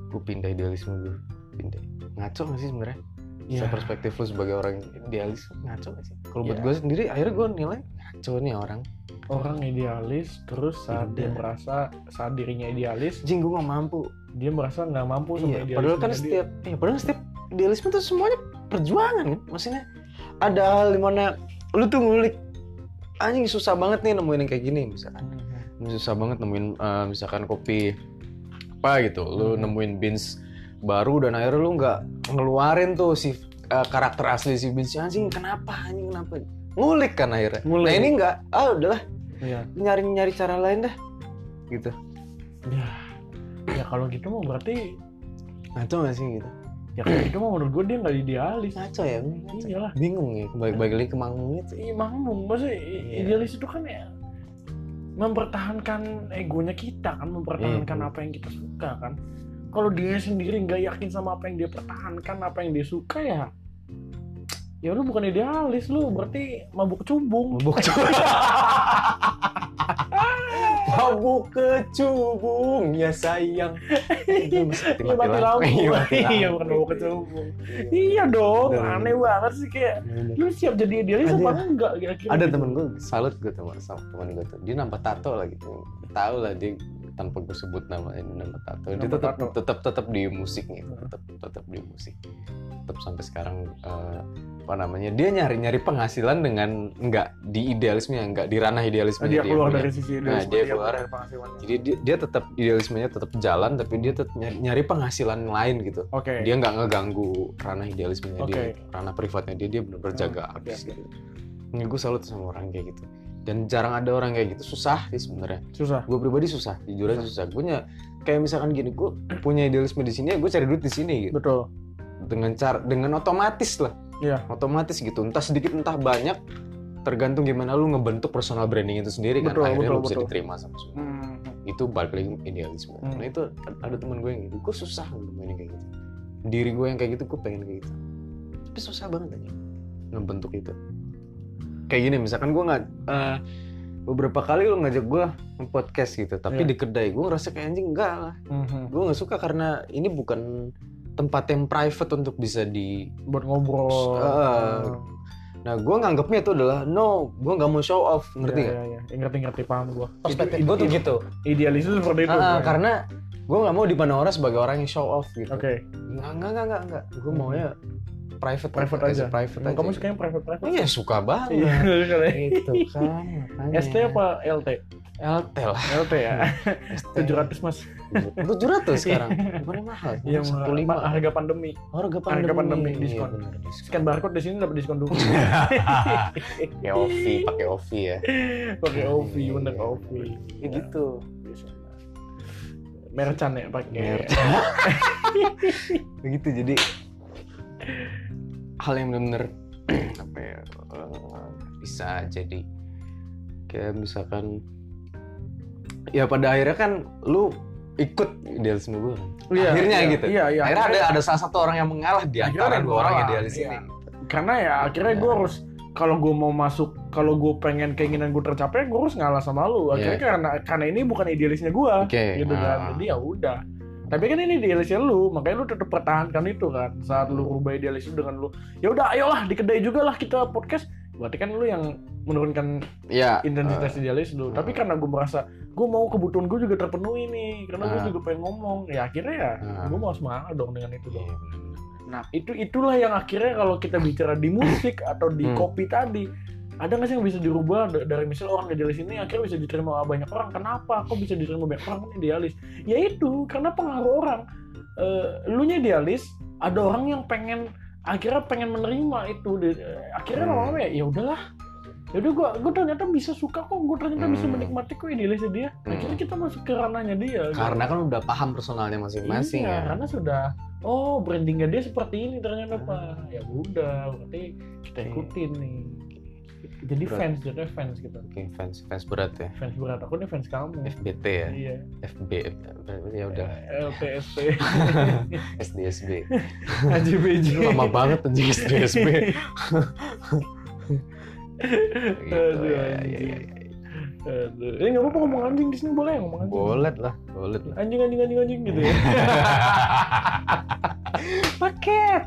[SPEAKER 1] gue pindah idealisme gue pindah ngaco gak sih sebenarnya
[SPEAKER 2] ya
[SPEAKER 1] Saya perspektif lu sebagai orang idealis ngaco gak sih kalau buat
[SPEAKER 2] Iya.
[SPEAKER 1] gue sendiri akhirnya gue nilai ngaco nih orang
[SPEAKER 2] orang idealis terus saat dia
[SPEAKER 1] Iya.
[SPEAKER 2] merasa saat dirinya idealis
[SPEAKER 1] anjing gue gak mampu.
[SPEAKER 2] dia merasa nggak mampu sama
[SPEAKER 1] iya padahal kan setiap iya, padahal setiap idealisme tuh semuanya perjuangan kan? Maksudnya ada hal di mana lu tuh ngulik anjing susah banget nih nemuin yang kayak gini misalkan. Susah banget nemuin eh, misalkan kopi apa gitu. Lu
[SPEAKER 2] Hmm.
[SPEAKER 1] nemuin beans baru dan akhirnya lu nggak ngeluarin tuh si eh, karakter asli si beans anjing kenapa? Anjing kenapa? Ngulik kan akhirnya.
[SPEAKER 2] Ngulik.
[SPEAKER 1] nah ini enggak ah udahlah
[SPEAKER 2] iya.
[SPEAKER 1] Nyari nyari cara lain dah. Gitu.
[SPEAKER 2] Ya. Ya kalau gitu mau berarti
[SPEAKER 1] ngaco gak sih gitu?
[SPEAKER 2] Ya kalau gitu mau menurut gue dia nggak idealis.
[SPEAKER 1] Ngaco ya ngaco.
[SPEAKER 2] iyalah
[SPEAKER 1] bingung ya balik balik lagi ke manggung itu.
[SPEAKER 2] Iya makmum, maksudnya
[SPEAKER 1] Iya.
[SPEAKER 2] idealis itu kan ya mempertahankan egonya kita kan, mempertahankan
[SPEAKER 1] Iya.
[SPEAKER 2] apa yang kita suka kan. Kalau dia sendiri nggak yakin sama apa yang dia pertahankan, apa yang dia suka ya, ya lu bukan idealis lu, berarti mabuk cubung.
[SPEAKER 1] mabuk mabuk kecubung. Ya sayang. Itu mati
[SPEAKER 2] mati lampu,
[SPEAKER 1] Iya,
[SPEAKER 2] iya bukan mabuk kecubung. Iya dong, aneh banget sih kayak lu siap jadi idealis
[SPEAKER 1] Ada-
[SPEAKER 2] apa enggak kira-kira?
[SPEAKER 1] ada
[SPEAKER 2] gitu.
[SPEAKER 1] temen gue salut gue sama, sama temen gue tuh. Dia nambah tato lah gitu tahu lah dia tanpa gue sebut namanya dia nambah tato dia
[SPEAKER 2] Nambah
[SPEAKER 1] tetap
[SPEAKER 2] tato.
[SPEAKER 1] tetap tetap di musik nih tetap tetap di musik tetap sampai sekarang eh, apa namanya dia nyari nyari penghasilan dengan nggak di idealisme nggak di ranah idealisme
[SPEAKER 2] dia keluar
[SPEAKER 1] punya.
[SPEAKER 2] dari sisi
[SPEAKER 1] Nah,
[SPEAKER 2] idealisme,
[SPEAKER 1] dia keluar.
[SPEAKER 2] dari penghasilannya.
[SPEAKER 1] jadi dia, dia tetap idealismenya tetap jalan tapi dia tetap nyari, nyari penghasilan lain gitu
[SPEAKER 2] Oke.
[SPEAKER 1] dia nggak ngeganggu ranah idealismenya dia
[SPEAKER 2] Oke.
[SPEAKER 1] ranah privatnya dia dia benar-benar
[SPEAKER 2] Hmm,
[SPEAKER 1] jaga
[SPEAKER 2] oke,
[SPEAKER 1] habis
[SPEAKER 2] oke.
[SPEAKER 1] gitu ini gue salut sama orang kayak gitu dan jarang ada orang kayak gitu. Susah sih sebenarnya.
[SPEAKER 2] Susah.
[SPEAKER 1] gue pribadi susah. Jujur aja susah. gue ny- kayak misalkan gini gue punya idealisme di sini gue cari duit di sini gitu.
[SPEAKER 2] Betul.
[SPEAKER 1] dengan cara dengan otomatis lah.
[SPEAKER 2] Iya.
[SPEAKER 1] otomatis gitu. Entah sedikit entah banyak. Tergantung gimana lu ngebentuk personal branding itu sendiri kan.
[SPEAKER 2] Betul,
[SPEAKER 1] akhirnya
[SPEAKER 2] betul,
[SPEAKER 1] lu bisa
[SPEAKER 2] betul.
[SPEAKER 1] diterima sama semua.
[SPEAKER 2] Hmm.
[SPEAKER 1] itu balik lagi idealisme.
[SPEAKER 2] Hmm.
[SPEAKER 1] nah itu ada teman gue yang gitu. Gue susah nemuin kayak gitu. Diri gue yang kayak gitu gue pengen kayak gitu. Tapi susah banget aja ngebentuk itu kayak gini misalkan gue nggak eh, beberapa kali lu ngajak gue podcast gitu tapi
[SPEAKER 2] Iya.
[SPEAKER 1] di kedai gue ngerasa kayak anjing enggak lah
[SPEAKER 2] Mhm.
[SPEAKER 1] gue nggak suka karena ini bukan tempat yang private untuk bisa di
[SPEAKER 2] buat ngobrol.
[SPEAKER 1] Ah. nah gue nganggapnya itu adalah no gue nggak mau show off ngerti nggak
[SPEAKER 2] iya, iya. ngerti ngerti paham gua.
[SPEAKER 1] perspektif gue tuh
[SPEAKER 2] itu-
[SPEAKER 1] gitu
[SPEAKER 2] Idealis itu seperti itu. Bro.
[SPEAKER 1] karena gue nggak mau dipandang orang sebagai orang yang show off gitu
[SPEAKER 2] Oke,
[SPEAKER 1] Nggak, nggak, nggak, nggak, nggak. Gue
[SPEAKER 2] Hmm.
[SPEAKER 1] maunya private,
[SPEAKER 2] private aja.
[SPEAKER 1] Private aja.
[SPEAKER 2] Kamu sukanya private private?
[SPEAKER 1] Iya, suka banget.
[SPEAKER 2] Iya.
[SPEAKER 1] Itu kan, makanya.
[SPEAKER 2] ST apa LT?
[SPEAKER 1] LT lah.
[SPEAKER 2] LT ya.
[SPEAKER 1] ST.
[SPEAKER 2] 700 mas.
[SPEAKER 1] 700 sekarang. Bukannya mahal.
[SPEAKER 2] Iya,
[SPEAKER 1] lima.
[SPEAKER 2] harga pandemi.
[SPEAKER 1] Harga pandemi.
[SPEAKER 2] Harga pandemi,
[SPEAKER 1] Iya,
[SPEAKER 2] diskon.
[SPEAKER 1] bener, diskon.
[SPEAKER 2] Scan barcode di sini dapat diskon dulu.
[SPEAKER 1] Pakai OVI, pakai OVI ya.
[SPEAKER 2] Pakai OV,
[SPEAKER 1] Iya,
[SPEAKER 2] bener
[SPEAKER 1] iya.
[SPEAKER 2] OV.
[SPEAKER 1] Ya gitu.
[SPEAKER 2] Merchant ya pakai.
[SPEAKER 1] Merchant. Begitu jadi hal yang benar-benar apa ya eh, bisa jadi kayak misalkan ya pada akhirnya kan lu ikut idealisme gue kan.
[SPEAKER 2] Iya,
[SPEAKER 1] akhirnya
[SPEAKER 2] iya,
[SPEAKER 1] gitu.
[SPEAKER 2] Iya, iya.
[SPEAKER 1] akhirnya ada ada salah satu orang yang mengalah di
[SPEAKER 2] Akhirnya
[SPEAKER 1] antara dua orang idealis
[SPEAKER 2] iya.
[SPEAKER 1] ini.
[SPEAKER 2] Karena ya akhirnya
[SPEAKER 1] Iya.
[SPEAKER 2] gue harus kalau gue mau masuk, kalau gue pengen keinginan gue tercapai, gue harus ngalah sama lu. Akhirnya
[SPEAKER 1] Iya.
[SPEAKER 2] karena karena ini bukan idealisnya gue,
[SPEAKER 1] Oke,
[SPEAKER 2] gitu kan.
[SPEAKER 1] ah.
[SPEAKER 2] Jadi ya udah. Tapi kan ini idealisnya lu, makanya lu tetap pertahankan itu kan. Saat lu rubah idealis lu dengan lu, ya udah ayolah di kedai juga lah kita podcast. Berarti kan lu yang menurunkan
[SPEAKER 1] Iya.
[SPEAKER 2] intensitas idealis lu.
[SPEAKER 1] ah.
[SPEAKER 2] Tapi karena gue merasa gue mau kebutuhan gue juga terpenuhi nih, karena gue
[SPEAKER 1] Ah.
[SPEAKER 2] juga pengen ngomong. Ya akhirnya ya,
[SPEAKER 1] Ah.
[SPEAKER 2] gue mau semangat dong dengan itu
[SPEAKER 1] Iya,
[SPEAKER 2] dong.
[SPEAKER 1] benar-benar.
[SPEAKER 2] Nah itu itulah yang akhirnya kalau kita bicara di musik atau di
[SPEAKER 1] Hmm.
[SPEAKER 2] kopi tadi, ada nggak sih yang bisa dirubah da- dari misal orang idealis ini akhirnya bisa diterima banyak orang? Kenapa? Kok bisa diterima banyak orang kan idealis? Ya itu karena pengaruh orang. Eh, lu nya idealis, ada orang yang pengen akhirnya pengen menerima itu. Akhirnya
[SPEAKER 1] Hmm.
[SPEAKER 2] lama-lama ya, ya udahlah. Ya udah gua gua ternyata bisa suka kok, gua ternyata bisa
[SPEAKER 1] Hmm.
[SPEAKER 2] menikmati kok idealisnya dia. Akhirnya kita masuk ke ranahnya dia. gitu.
[SPEAKER 1] Karena kan udah paham personalnya masing-masing
[SPEAKER 2] iya,
[SPEAKER 1] ya.
[SPEAKER 2] karena sudah oh brandingnya dia seperti ini ternyata pak ya udah berarti kita
[SPEAKER 1] Oke.
[SPEAKER 2] ikutin nih jadi
[SPEAKER 1] Berat.
[SPEAKER 2] fans jadi fans gitu
[SPEAKER 1] Oke, fans fans berat ya.
[SPEAKER 2] fans berat aku nih fans kamu
[SPEAKER 1] FBT ya.
[SPEAKER 2] iya
[SPEAKER 1] FB ya udah
[SPEAKER 2] LTSP
[SPEAKER 1] SDSB.
[SPEAKER 2] HJBJ
[SPEAKER 1] Lama banget anjing SDSB. gitu
[SPEAKER 2] Aduh,
[SPEAKER 1] ya, ya, ya, ya.
[SPEAKER 2] Aduh. eh nggak apa-apa ngomong anjing di sini boleh ya ngomong anjing
[SPEAKER 1] Boleh lah, boleh lah.
[SPEAKER 2] anjing anjing anjing anjing gitu ya
[SPEAKER 1] Paket.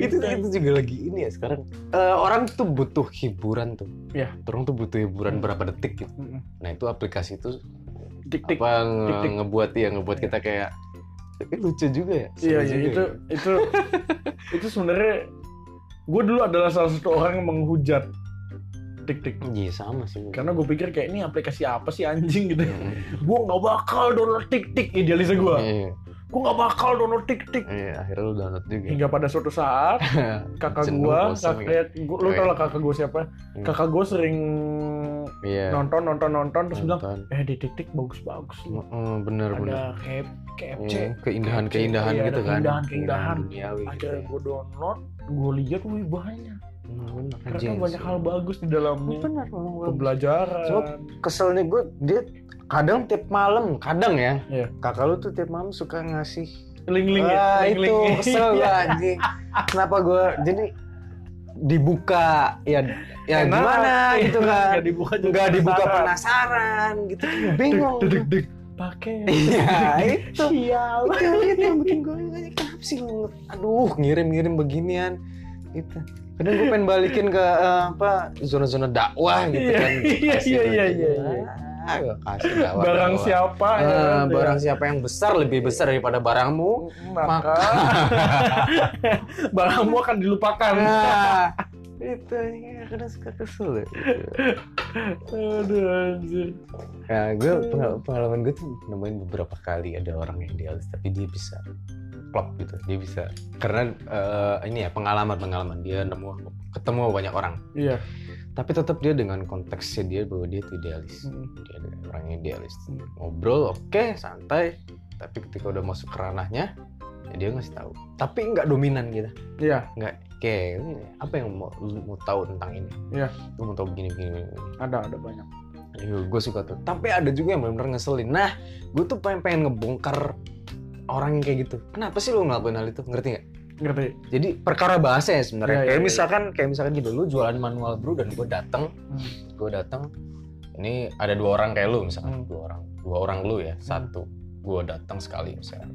[SPEAKER 1] Itu itu juga lagi ini ya sekarang Eh, orang tuh butuh hiburan tuh
[SPEAKER 2] Iya.
[SPEAKER 1] orang tuh butuh hiburan
[SPEAKER 2] Hmm.
[SPEAKER 1] berapa detik gitu
[SPEAKER 2] Mm-mm.
[SPEAKER 1] nah itu aplikasi itu
[SPEAKER 2] tik tik
[SPEAKER 1] apa nge-
[SPEAKER 2] tik, tik.
[SPEAKER 1] ngebuat ya ngebuat kita kayak "Eh, lucu juga ya
[SPEAKER 2] Iya, iya itu
[SPEAKER 1] ya."
[SPEAKER 2] itu itu sebenarnya gue dulu adalah salah satu orang yang menghujat tik tik
[SPEAKER 1] iya sama sih.
[SPEAKER 2] Karena gue pikir kayak ini aplikasi apa sih anjing? gitu.
[SPEAKER 1] Mm.
[SPEAKER 2] gue nggak bakal download tik tik idealisnya gue
[SPEAKER 1] iya
[SPEAKER 2] gue nggak bakal download tik tik
[SPEAKER 1] iya akhirnya lu download juga.
[SPEAKER 2] Hingga pada suatu saat kakak gue kakak gua, lu tau lah kakak gue siapa?
[SPEAKER 1] Hmm.
[SPEAKER 2] kakak gue sering
[SPEAKER 1] iya.
[SPEAKER 2] nonton nonton nonton terus bilang
[SPEAKER 1] nonton.
[SPEAKER 2] eh di tik tik bagus bagus loh
[SPEAKER 1] Mm, bener. Bener
[SPEAKER 2] ada kayak KFC
[SPEAKER 1] Iya, keindahan keindahan
[SPEAKER 2] Iya, ada
[SPEAKER 1] gitu kan.
[SPEAKER 2] keindahan keindahan
[SPEAKER 1] duniawi gitu
[SPEAKER 2] ada
[SPEAKER 1] ya.
[SPEAKER 2] gue download gue lihat wih banyak.
[SPEAKER 1] Hmm, Anjing
[SPEAKER 2] banyak hal bagus di dalamnya.
[SPEAKER 1] bagus.
[SPEAKER 2] Pembelajaran.
[SPEAKER 1] Sebab keselnya gue dia kadang tiap malam kadang ya
[SPEAKER 2] Iya.
[SPEAKER 1] kakak lu tuh tiap malam suka ngasih
[SPEAKER 2] Link-link ya. link-link.
[SPEAKER 1] itu kesel gue anjing kenapa gue jadi dibuka ya ya
[SPEAKER 2] Enak.
[SPEAKER 1] gimana gitu kan
[SPEAKER 2] Nggak dibuka juga
[SPEAKER 1] nggak dibuka
[SPEAKER 2] penasaran.
[SPEAKER 1] gitu bingung.
[SPEAKER 2] Pakai.
[SPEAKER 1] Iya, itu.
[SPEAKER 2] Sial.
[SPEAKER 1] itu itu yang bikin gue kenapa sih lu aduh ngirim-ngirim beginian gitu kadang gue pengen balikin ke eh, apa zona-zona dakwah gitu
[SPEAKER 2] Iya,
[SPEAKER 1] kan
[SPEAKER 2] iya, iya, iya, iya, iya.
[SPEAKER 1] Kasih dakwah
[SPEAKER 2] Barang
[SPEAKER 1] dakwah.
[SPEAKER 2] siapa
[SPEAKER 1] Eh,
[SPEAKER 2] ya
[SPEAKER 1] barang siapa yang besar lebih besar daripada barangmu
[SPEAKER 2] maka barangmu akan dilupakan.
[SPEAKER 1] nah itu ya, kadang suka kesel ya
[SPEAKER 2] Aduh anjir.
[SPEAKER 1] ya gue pengal- pengalaman gue tuh nemuin beberapa kali ada orang yang idealis tapi dia bisa klop gitu dia bisa karena eh, ini ya pengalaman pengalaman dia nemu ketemu banyak orang
[SPEAKER 2] Iya.
[SPEAKER 1] tapi tetap dia dengan konteksnya dia bahwa dia tuh idealis
[SPEAKER 2] Mm.
[SPEAKER 1] dia orang yang idealis
[SPEAKER 2] Hmm.
[SPEAKER 1] ngobrol oke santai tapi ketika udah masuk ke ranahnya ya dia ngasih tahu tapi nggak dominan gitu
[SPEAKER 2] Iya,
[SPEAKER 1] nggak kayak "Ini apa yang mau mau tahu tentang ini
[SPEAKER 2] Iya.
[SPEAKER 1] lu mau tahu begini begini, begini.
[SPEAKER 2] ada ada banyak.
[SPEAKER 1] gue suka tuh tapi ada juga yang benar-benar ngeselin nah gue tuh pengen pengen ngebongkar orang yang kayak gitu. Kenapa sih lu ngelakuin hal itu? Ngerti nggak?
[SPEAKER 2] Ngerti?
[SPEAKER 1] jadi perkara bahasa ya sebenarnya.
[SPEAKER 2] Iya,
[SPEAKER 1] kayak
[SPEAKER 2] iya.
[SPEAKER 1] misalkan kayak misalkan gitu lu jualan manual bro dan gue datang
[SPEAKER 2] Hmm.
[SPEAKER 1] gue datang ini ada dua orang kayak lu misalkan.
[SPEAKER 2] Hmm.
[SPEAKER 1] dua orang dua orang lu ya satu. Gue datang sekali misalkan.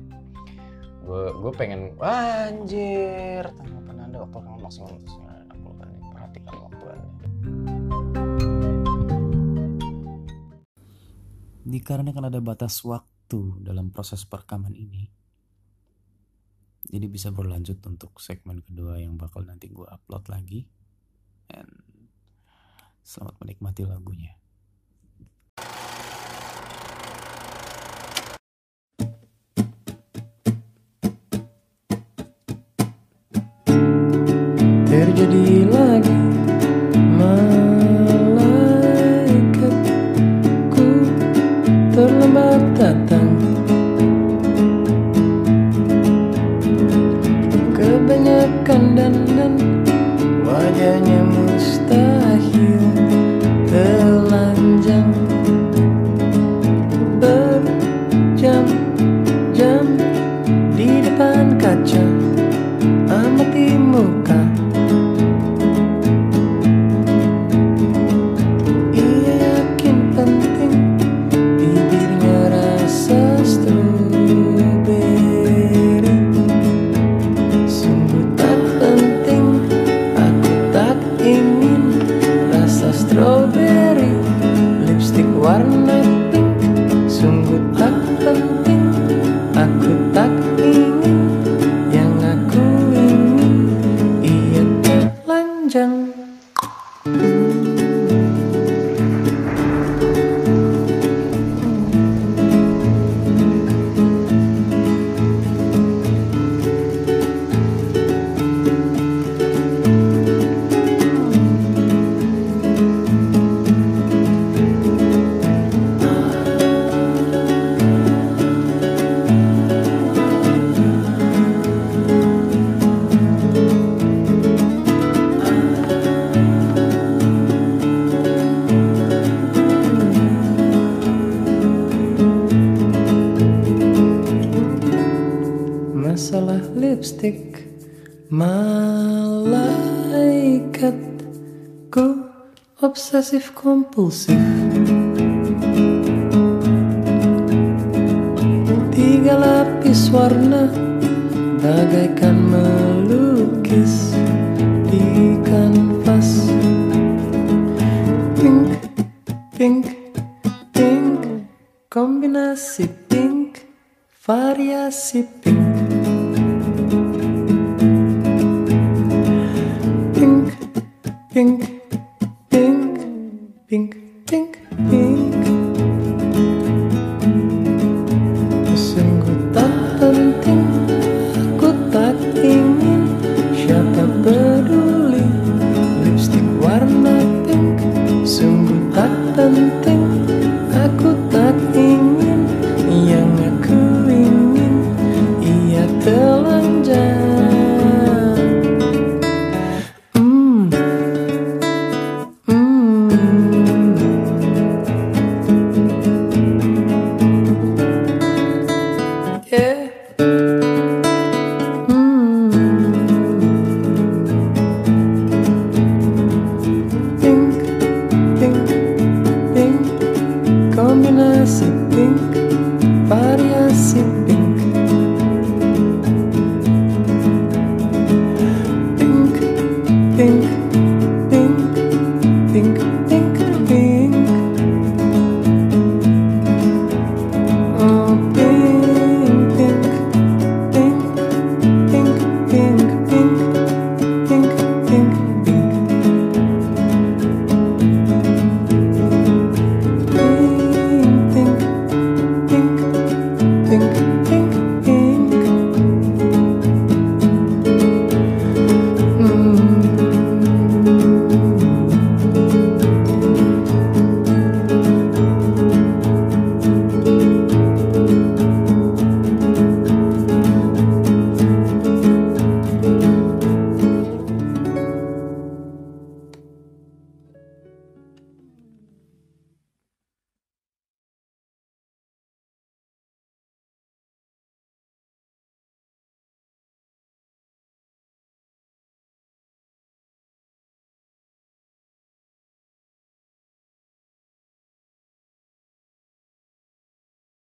[SPEAKER 1] Gue gue pengen "Wah, anjir tanggapan anda waktu kamu maksimal terus aku akan perhatikan waktu anda.
[SPEAKER 3] Dikarenakan ada batas waktu dalam proses perekaman ini, jadi bisa berlanjut untuk segmen kedua yang bakal nanti gue upload lagi. And selamat menikmati lagunya.
[SPEAKER 4] Obsesif kompulsif